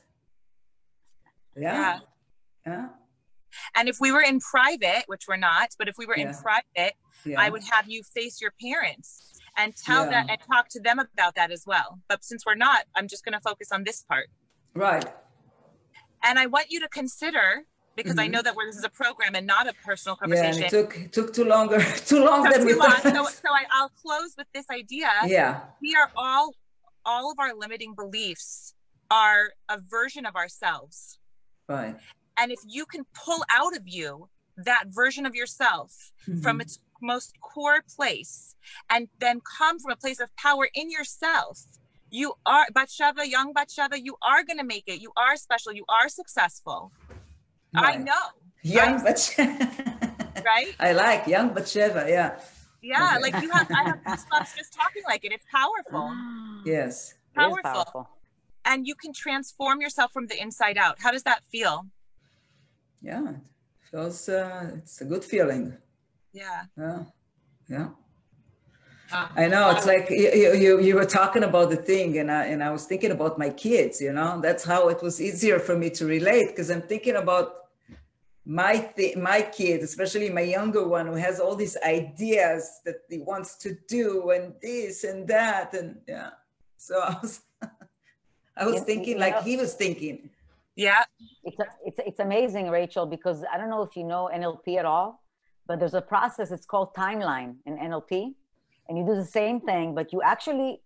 Yeah. Yeah. And if we were in private which we're not but if we were in private Yeah. i would have you face your parents and tell Yeah. them and talk to them about that as well but since we're not i'm just going to focus on this part Right. and i want you to consider because i Mhm. know that we're, this is a program and not a personal Yeah, conversation it took it took too longer, (laughs) too long than we too long. thought. so, so I, i'll close with this idea yeah. we are all all of our limiting beliefs are a version of ourselves Right. And if you can pull out of you that version of yourself from Mhm. its most core place and then come from a place of power in yourself you are Batsheva, young Batsheva, you are going to make it. You are special. You are successful. I know, Young but right? (laughs) I like young Batsheva. Yeah. Yeah, Okay. like you have, I have goosebumps (laughs) just talking like it. It's powerful, (gasps) Yes. It is powerful, powerful. and you can transform yourself from the inside out. How does that feel? Yeah. It feels. Uh, it's a good feeling. Yeah. Yeah. Yeah. Ah. I know. It's like you, you, you- were talking about the thing, and I, and I was thinking about my kids. You know, that's how it was easier for me to relate because I'm thinking about my th- my kid, especially my younger one, who has all these ideas that he wants to do, and this and that, and yeah. So I was, (laughs) I was thinking like know- he was thinking. Yeah. It's, it's, it's amazing, Rachel, because I don't know if you know NLP at all, but there's a process, it's called timeline in NLP. And you do the same thing, but you actually,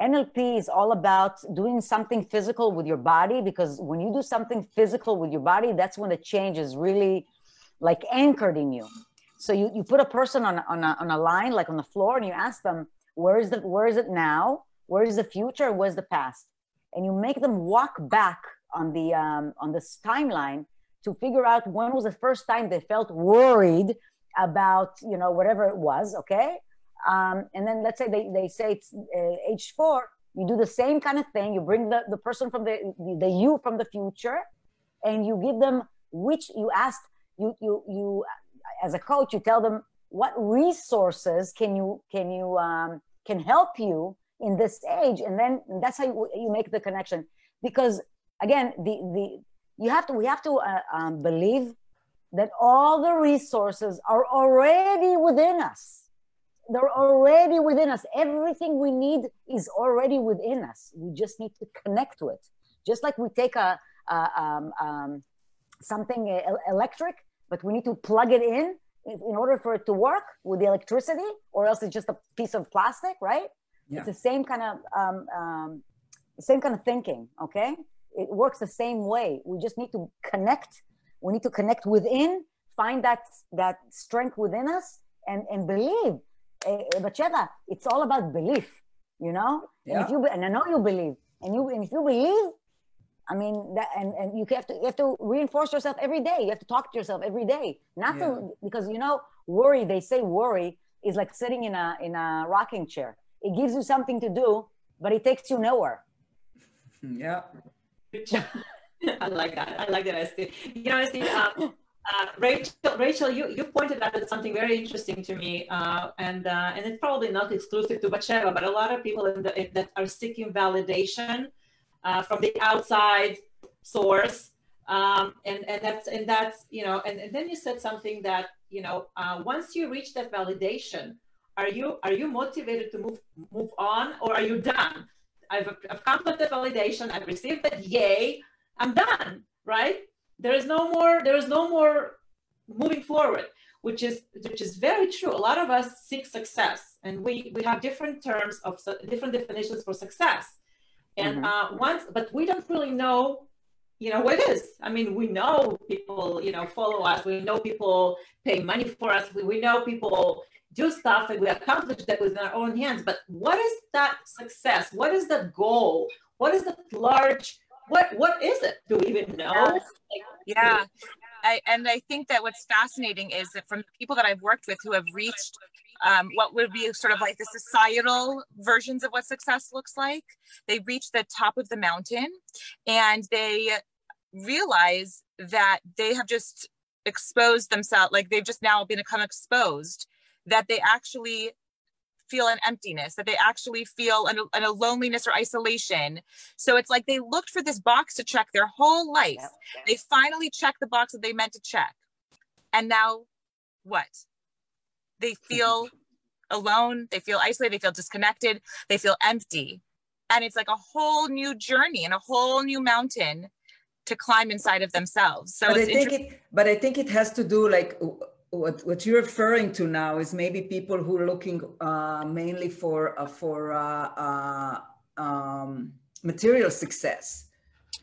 NLP is all about doing something physical with your body because when you do something physical with your body, that's when the change is really like anchored in you. So you, you put a person on, a- on, a, on a line, like on the floor, and you ask them, where is, the, where is it now? Where is the future? Where's the past? And you make them walk back on the um, on this timeline to figure out when was the first time they felt worried about you know whatever it was okay? Um, and then let's say they, they say it's uh, age four you do the same kind of thing you bring the, the person from the, the you from the future and you give them which you asked you you you as a coach you tell them what resources can you can you um, can help you in this age and then that's how you, you make the connection. Because again the the you have to we have to uh, um, believe that all the resources are already within us. They're already within us. Everything we need is already within us. We just need to connect to it. Just like we take a, a um, um, something electric but we need to plug it in in order for it to work with the electricity or else it's just a piece of plastic right? Yeah. it's the same kind of um, um, same kind of thinking okay it works the same way we just need to connect we need to connect within find that that strength within us and and believe eh, eh, Batsheva, it's all about belief you know yeah. and if you and i know you believe and you and if you believe I mean that, and and you have to you have to reinforce yourself every day. You have to talk to yourself every day, not yeah. to because you know worry. They say worry is like sitting in a in a rocking chair. It gives you something to do, but it takes you nowhere. (laughs) Yeah. I like that. I like that, Estee. You know, Estee, um, uh, Rachel, Rachel, you, you pointed out something very interesting to me, uh, and uh, and it's probably not exclusive to Batsheva, but a lot of people the, that are seeking validation uh, from the outside source. Um, and, and that's, and that's, you know, and, and then you said something that, you know, uh, once you reach that validation, are you, are you motivated to move, move on or are you done? I've, I've completed validation. I've received it. Yay. I'm done. Right. There is no more, there is no more moving forward which is which is very true. A lot of us seek success, and we we have different terms of different definitions for success. And mm-hmm. uh, once, but we don't really know, you know, what it is. I mean, we know people, you know, follow us. We know people pay money for us. We, we know people do stuff and we accomplish that with our own hands. But what is that success? What is the goal? What is the large? What what is it? Do we even know? Yeah. I, and I think that what's fascinating is that from people that I've worked with who have reached um, what would be sort of like the societal versions of what success looks like. They reach the top of the mountain and they realize that they have just exposed themselves, like they've just now been become exposed, that they actually feel an emptiness, that they actually feel an, an, a loneliness or isolation. So it's like they looked for this box to check their whole life. They finally checked the box that they meant to check. And now what? they (laughs) feel alone, they feel isolated, they feel disconnected, they feel empty. And it's like a whole new journey and a whole new mountain to climb inside of themselves. So but I think it but I think it has to do like what what you're referring to now is maybe people who are looking uh, mainly for uh, for uh, uh um, material success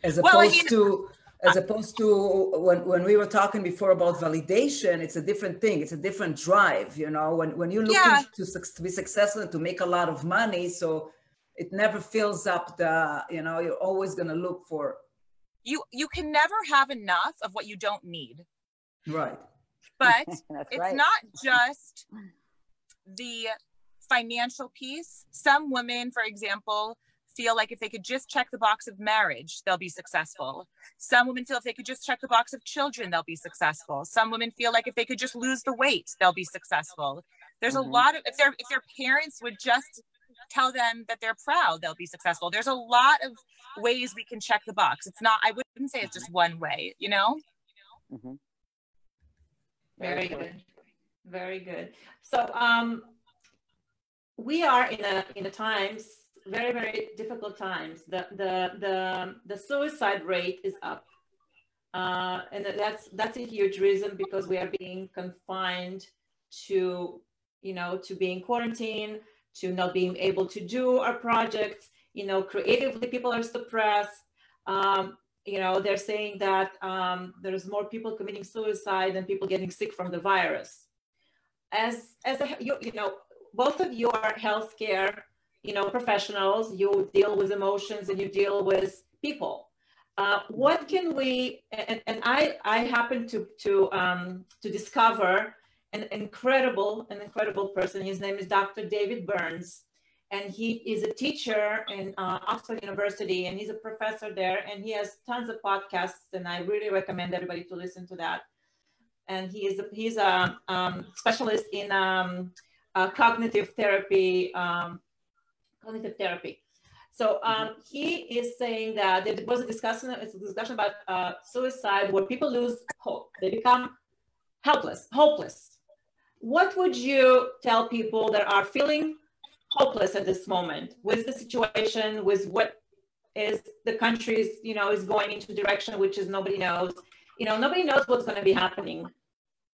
as opposed well, you know, to as opposed to when, when we were talking before about validation it's a different thing. It's a different drive you know? When, when you're looking yeah. to, to be successful and to make a lot of money so it never fills up the you know you're always going to look for you you can never have enough of what you don't need. Right but (laughs) it's right. not just the financial piece some women for example feel like if they could just check the box of marriage, they'll be successful. Some women feel if they could just check the box of children, they'll be successful. Some women feel like if they could just lose the weight, they'll be successful. There's mm-hmm. a lot of if their if their parents would just tell them that they're proud, they'll be successful. There's a lot of ways we can check the box. It's not I wouldn't say it's just one way, you know? Mm-hmm. Very good. Very good. So um we are in a in a times very very difficult times. The the the, the suicide rate is up. Uh, and that's that's a huge reason because we are being confined to you know to being quarantined to not being able to do our projects. You know creatively people are suppressed. Um, you know they're saying that um, there's more people committing suicide than people getting sick from the virus as as a, you, you know both of you are healthcare you know, professionals, you deal with emotions and you deal with people. Uh, what can we, and, and I, I happen to, to, um, to discover an incredible, an incredible person. His name is Dr. David Burns. And he is a teacher in uh, Oxford University and he's a professor there and he has tons of podcasts and I really recommend everybody to listen to that. and he is a, he's a um, specialist in um, uh, cognitive therapy. Um, cognitive therapy. So um, he is saying that there was a discussion, it's a discussion about uh, suicide where people lose hope. They become helpless, hopeless. What would you tell people that are feeling hopeless at this moment with the situation, with what is the country's, you know, is going into direction which is nobody knows. You know, nobody knows what's going to be happening.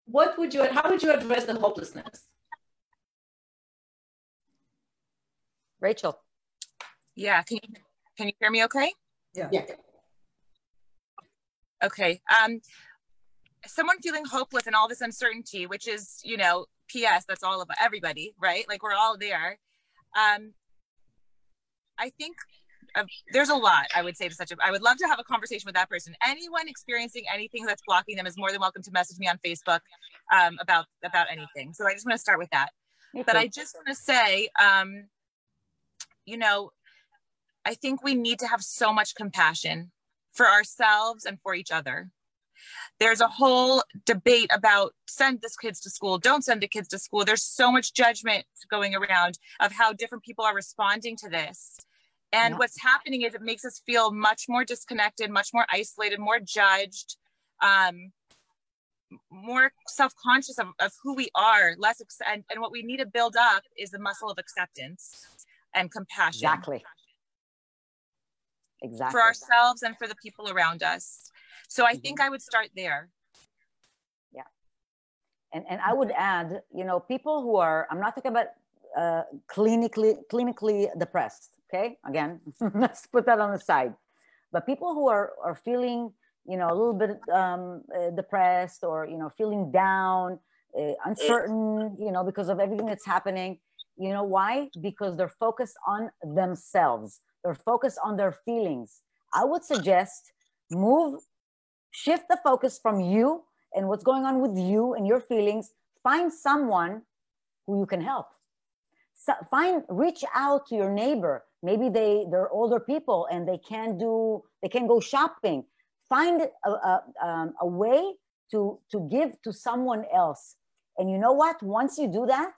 What would you, how would you address the hopelessness? Rachel. Yeah, can you can you hear me okay? Yeah. Yeah. Okay. Um someone feeling hopeless and all this uncertainty, which is, you know, PS, that's all of everybody, right? Like we're all there. Um I think uh, there's a lot I would say to such a I would love to have a conversation with that person. Anyone experiencing anything that's blocking them is more than welcome to message me on Facebook um, about about anything. So I just want to start with that. But I just want to say um, you know, I think we need to have so much compassion for ourselves and for each other. There's a whole debate about send this kids to school, don't send the kids to school. There's so much judgment going around of how different people are responding to this. And yeah. what's happening is it makes us feel much more disconnected, much more isolated, more judged, um, more self-conscious of, of who we are, less, and, and what we need to build up is the muscle of acceptance and compassion. Exactly. Exactly. For ourselves and for the people around us. So I mm-hmm. think I would start there. Yeah. And and I would add, you know, people who are I'm not talking about uh, clinically clinically depressed. Okay, again, (laughs) let's put that on the side. But people who are are feeling, you know, a little bit um, uh, depressed or you know feeling down, uh, uncertain, you know, because of everything that's happening you know why? Because they're focused on themselves, they're focused on their feelings. I would suggest move, shift the focus from you and what's going on with you and your feelings. Find someone who you can help. So find, reach out to your neighbor. Maybe they they're older people and they can't do they can go shopping. Find a, a, um, a way to to give to someone else. And you know what? Once you do that,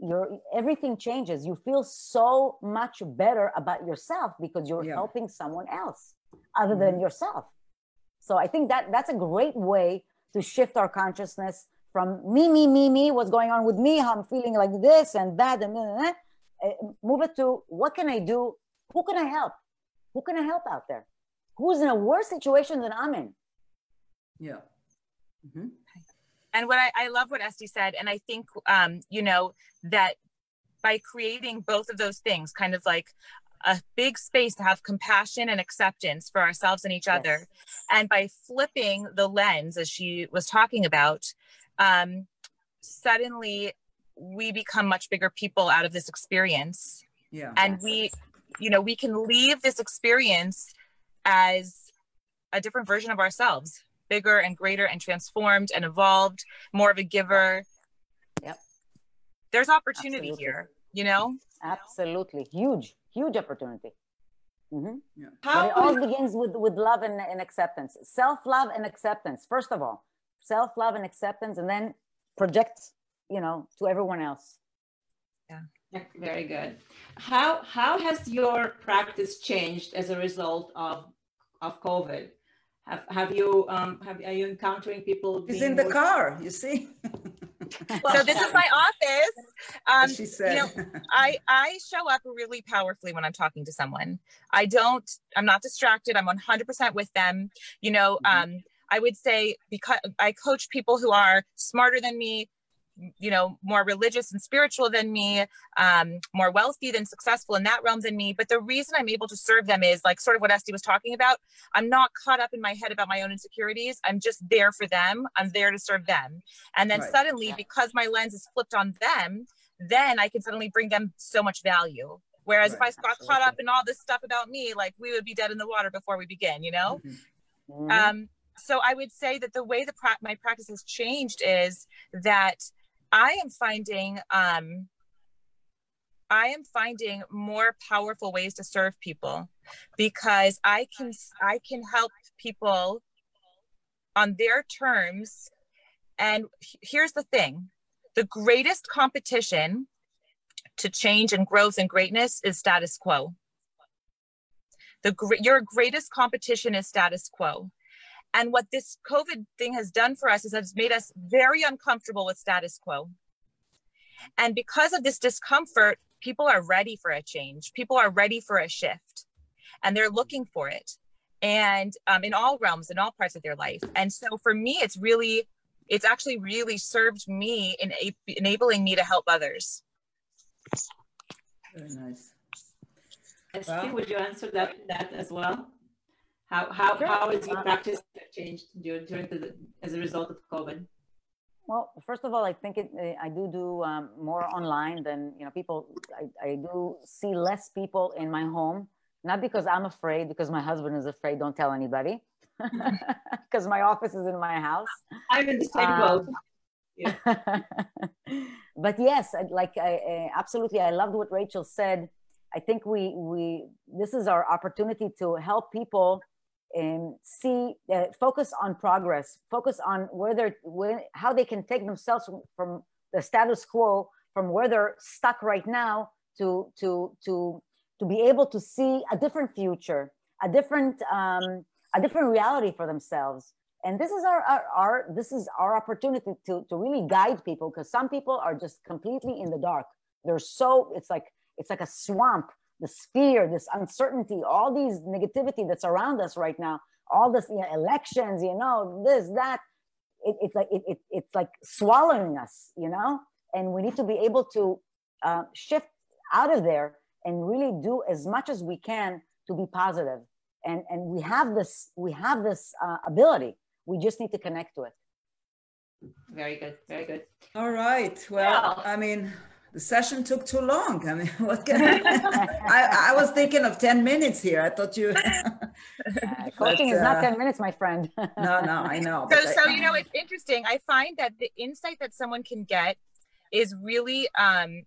your everything changes you feel so much better about yourself because you're yeah. helping someone else other than mm-hmm. yourself so i think that that's a great way to shift our consciousness from me me me me what's going on with me? How i'm feeling like this and that and then uh, move it to what can i do? Who can i help? Who can i help out there? Who's in a worse situation than i'm in? Yeah. Mm-hmm. And what I, I love what Estee said, and I think um, you know that by creating both of those things, kind of like a big space to have compassion and acceptance for ourselves and each yes. other, and by flipping the lens, as she was talking about, um, suddenly we become much bigger people out of this experience. Yeah. And we, you know, we can leave this experience as a different version of ourselves bigger and greater and transformed and evolved, more of a giver. Yep. There's opportunity Absolutely. here, you know? Absolutely. Huge, huge opportunity. Mm-hmm. Yeah. How but it all begins with, with love and, and acceptance. Self love and acceptance, first of all. Self love and acceptance, and then project, you know, to everyone else. Yeah. Very good. How how has your practice changed as a result of of COVID? Have, have you um, have are you encountering people? He's in the car. You see. (laughs) (laughs) so this is my office. Um, she said. You know, I I show up really powerfully when I'm talking to someone. I don't. I'm not distracted. I'm 100% with them. You know. Mm-hmm. Um, I would say because I coach people who are smarter than me, you know more religious and spiritual than me um, more wealthy than successful in that realm than me but the reason i'm able to serve them is like sort of what Estee was talking about i'm not caught up in my head about my own insecurities i'm just there for them i'm there to serve them and then right. suddenly because my lens is flipped on them then i can suddenly bring them so much value whereas right. if i got Absolutely. caught up in all this stuff about me like we would be dead in the water before we begin you know mm-hmm. um, so i would say that the way the pra- my practice has changed is that I am finding um, I am finding more powerful ways to serve people because I can I can help people on their terms And here's the thing the greatest competition to change and growth and greatness is status quo. The, your greatest competition is status quo. And what this COVID thing has done for us is it's made us very uncomfortable with status quo. And because of this discomfort, people are ready for a change. People are ready for a shift and they're looking for it. And um, in all realms, in all parts of their life. And so for me, it's really, it's actually really served me in a- enabling me to help others. Very nice. And Steve, would you answer that, that as well? How, how, sure. how is your practice changed during, during the, as a result of COVID? Well, first of all, I think it, I do do um, more online than, you know, people, I, I do see less people in my home, not because I'm afraid, because my husband is afraid, don't tell anybody, (laughs) because my office is in my house. I'm in the same um, boat. (laughs) Yeah. but yes, like I, I, absolutely, I loved what Rachel said. I think we we this is our opportunity to help people and see uh, focus on progress focus on where they're where, how they can take themselves from, from, the status quo from where they're stuck right now to to to to be able to see a different future a different um, a different reality for themselves. And this is our, our, our this is our opportunity to to really guide people because some people are just completely in the dark. They're so it's like it's like a swamp this fear, this uncertainty, all these negativity that's around us right now, all this you know, elections, you know, this, that, it, it's like it, it, it's like swallowing us, you know, and we need to be able to uh, shift out of there and really do as much as we can to be positive. And and we have this we have this uh, ability. We just need to connect to it. Very good. Very good. All right. Well, I mean, the session took too long. I mean, (laughs) what can I, I, I was thinking of 10 minutes here. I thought you. uh, coaching (laughs) but, is not 10 minutes, my friend. no, no, I know. (laughs) So, so, you know, it's interesting. I find that the insight that someone can get is really, um,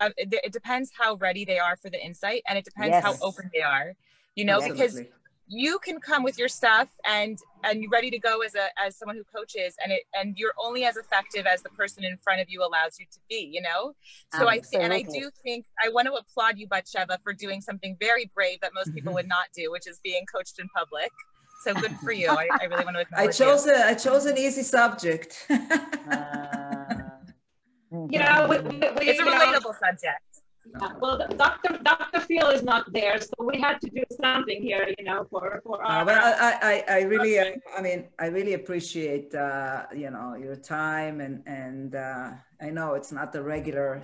uh, it, it, depends how ready they are for the insight and it depends yes. how open they are, you know, because you can come with your stuff and and you're ready to go as a as someone who coaches and it and you're only as effective as the person in front of you allows you to be you know? So i th- and i do think i want to applaud you Batsheva for doing something very brave that most people would not do which is being coached in public. So good for you. I, I really want to (laughs) i chose you. a i chose an easy subject. (laughs) Uh, you know we, we, it's a relatable know, subject yeah, well, Dr. Dr. Phil is not there, so we had to do something here, you know, for for our. Uh, but I, I, I really, I, I, mean, I really appreciate, uh, you know, your time and and uh, I know it's not the regular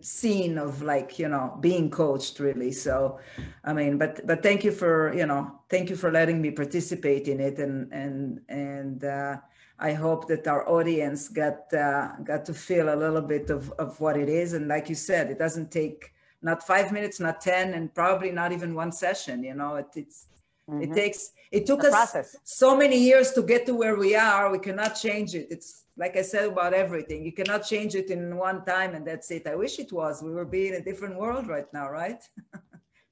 scene of like you know being coached really so i mean but but thank you for you know thank you for letting me participate in it and and and uh I hope that our audience got uh, got to feel a little bit of, of what it is. And like you said, it doesn't take not five minutes, not ten, and probably not even one session. You know, it, it's mm-hmm. it takes it took us process. so many years to get to where we are. We cannot change it. It's like I said about everything. You cannot change it in one time and that's it. I wish it was. We would be in a different world right now, right? (laughs)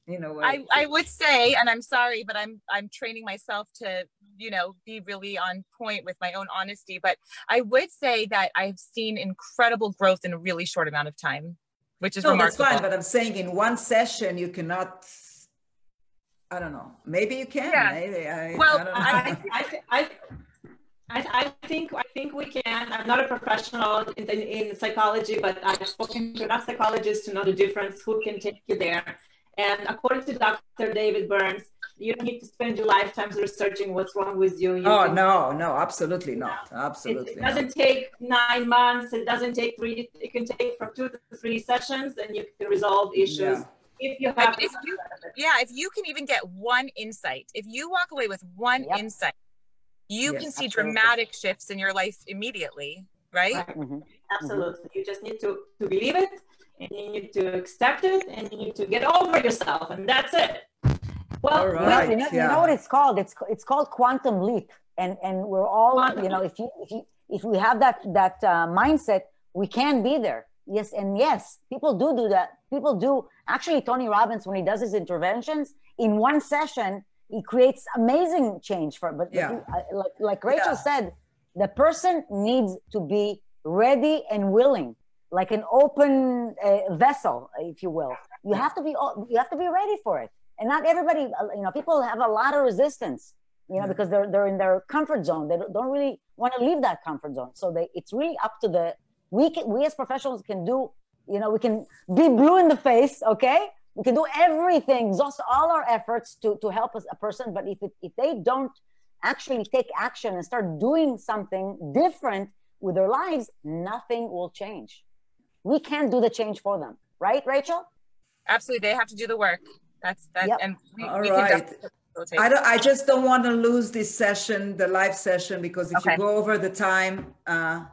you know I, I would say and i'm sorry but i'm i'm training myself to you know be really on point with my own honesty but i would say that i've seen incredible growth in a really short amount of time which is no, remarkable. that's fine but i'm saying in one session you cannot i don't know maybe you can yeah. maybe I, well I, (laughs) I, I, I, I, think I think we can. I'm not a professional in, in, in psychology, but I've spoken to enough psychologists to know the difference. Who can take you there? And according to Dr. David Burns, you don't need to spend your lifetimes researching what's wrong with you. you oh, no, no, absolutely not. Absolutely. It, it doesn't not. take nine months. It doesn't take three, it can take from two to three sessions and you can resolve issues. Yeah. If you have, if you, yeah, if you can even get one insight, if you walk away with one yep. insight, you yes, can see absolutely. dramatic shifts in your life immediately, right? right. Mm-hmm. Absolutely. Mm-hmm. You just need to, to believe it and you need to accept it and you need to get over yourself and that's it well right. you, know, yeah. you know what it's called it's it's called quantum leap and and we're all you know if you if you if we have that that uh, mindset we can be there yes and yes people do do that people do actually tony robbins when he does his interventions in one session he creates amazing change for but, yeah. like, like rachel yeah. said the person needs to be ready and willing, like an open uh, vessel, if you will. You have to be you have to be ready for it. And not everybody, uh, you know, people have a lot of resistance, you know, because they're they're in their comfort zone. They don't really want to leave that comfort zone. So they, it's really up to the we can, we as professionals can do, you know, we can be blue in the face, okay? We can do everything, exhaust all our efforts to to help us, a person. But if it, if they don't actually take action and start doing something different with their lives, nothing will change. We can't do the change for them, right, Rachel? Absolutely, they have to do the work. That's that, yep. and we, all we right. I don't. I just don't want to lose this session, the live session, because if okay. you go over the time, uh,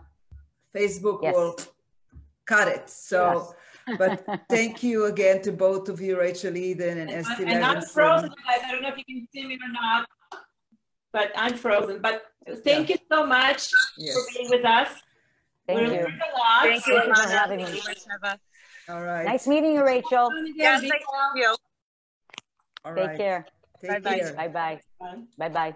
Facebook yes. will cut it. So. Yes. (laughs) but thank you again to both of you, Rachel Eden and Estee And I'm frozen, guys. I don't know if you can see me or not but I'm frozen. But thank yeah. you so much yes. for being with us. Thank we you. Thank you for having me. All right. Nice meeting you, Rachel. Yes, thank you. All Take right. care. Take bye care. Bye bye. Bye bye.